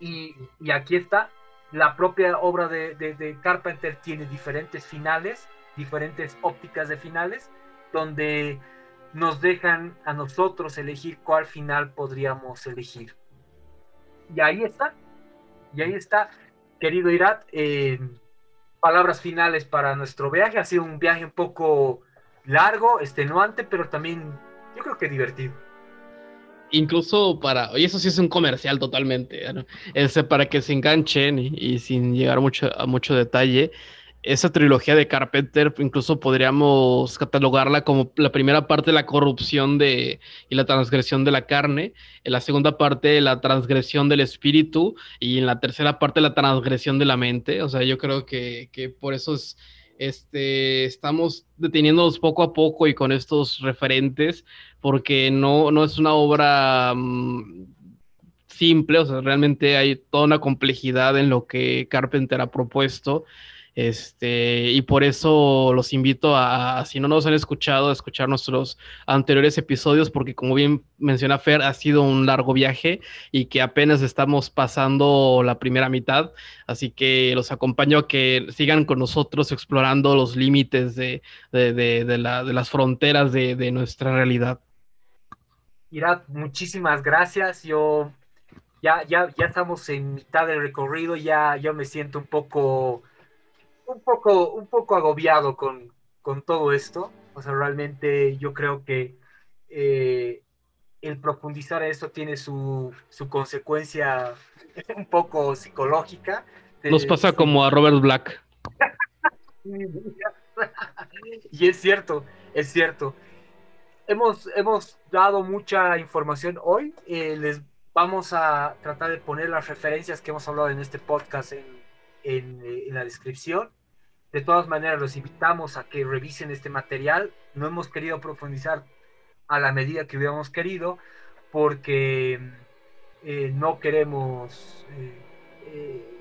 Y, y aquí está, la propia obra de, de, de Carpenter tiene diferentes finales diferentes ópticas de finales, donde nos dejan a nosotros elegir cuál final podríamos elegir. Y ahí está, y ahí está, querido Irat, eh, palabras finales para nuestro viaje. Ha sido un viaje un poco largo, extenuante, pero también yo creo que divertido. Incluso para, y eso sí es un comercial totalmente, ese para que se enganchen y, sin llegar mucho, a mucho detalle, esa trilogía de Carpenter incluso podríamos catalogarla como la primera parte de la corrupción de, y la transgresión de la carne, en la segunda parte la transgresión del espíritu y en la tercera parte la transgresión de la mente. O sea, yo creo que, por eso es, este, estamos deteniéndonos poco a poco y con estos referentes, porque no, no es una obra... Mm, simple, o sea, realmente hay toda una complejidad en lo que Carpenter ha propuesto este, y por eso los invito a, si no nos han escuchado, a escuchar nuestros anteriores episodios, porque como bien menciona Fer, ha sido un largo viaje y que apenas estamos pasando la primera mitad. Así que los acompaño a que sigan con nosotros explorando los límites de, las fronteras de, nuestra realidad. Irat, muchísimas gracias. Yo ya, ya, ya estamos en mitad del recorrido, ya yo me siento un poco un poco, un poco agobiado con, todo esto. O sea, realmente yo creo que eh, el profundizar esto tiene su, consecuencia un poco psicológica. Nos pasa como a Robert Black. y es cierto, es cierto. Hemos, hemos dado mucha información hoy. Eh, les vamos a tratar de poner las referencias que hemos hablado en este podcast en, en la descripción. De todas maneras, los invitamos a que revisen este material. No hemos querido profundizar a la medida que hubiéramos querido porque eh, no queremos eh, eh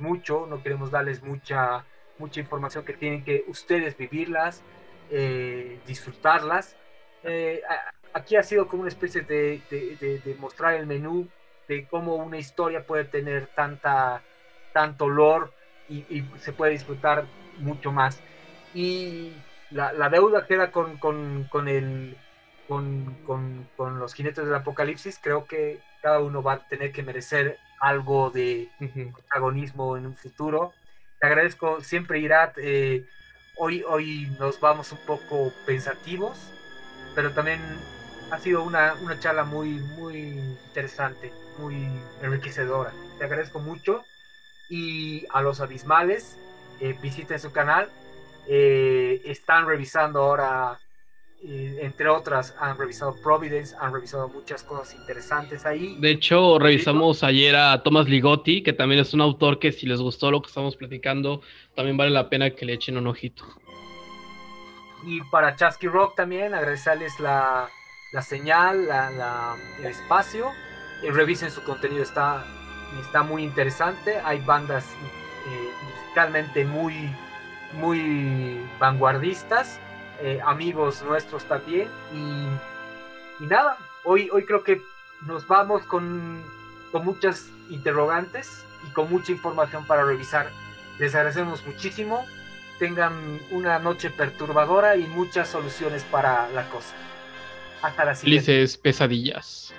mucho, no queremos darles mucha, mucha información que tienen que ustedes vivirlas, eh, disfrutarlas. aquí ha sido como una especie de, de, mostrar el menú de cómo una historia puede tener tanta, tanto olor y, se puede disfrutar mucho más. Y la, la deuda queda con, con, con el, con, con, con, los jinetes del apocalipsis. Creo que cada uno va a tener que merecer algo de protagonismo en un futuro. Te agradezco siempre, Irat. Eh, hoy, hoy nos vamos un poco pensativos, pero también ha sido una, una charla muy, muy interesante, muy enriquecedora. Te agradezco mucho y a los abismales, eh, visiten su canal. Eh, están revisando ahora, eh, entre otras, han revisado Providence, han revisado muchas cosas interesantes ahí. De hecho, revisamos ayer a Thomas Ligotti, que también es un autor que si les gustó lo que estamos platicando, también vale la pena que le echen un ojito. Y para Chasky Rock también, agradecerles la, la señal, la, el espacio. Y revisen su contenido, está está muy interesante. Hay bandas eh, musicalmente muy, muy vanguardistas eh, amigos nuestros también. Y, nada, hoy, hoy creo que nos vamos con, con muchas interrogantes y con mucha información para revisar. Les agradecemos muchísimo. Tengan una noche perturbadora y muchas soluciones para la cosa. Hasta la siguiente. Felices pesadillas.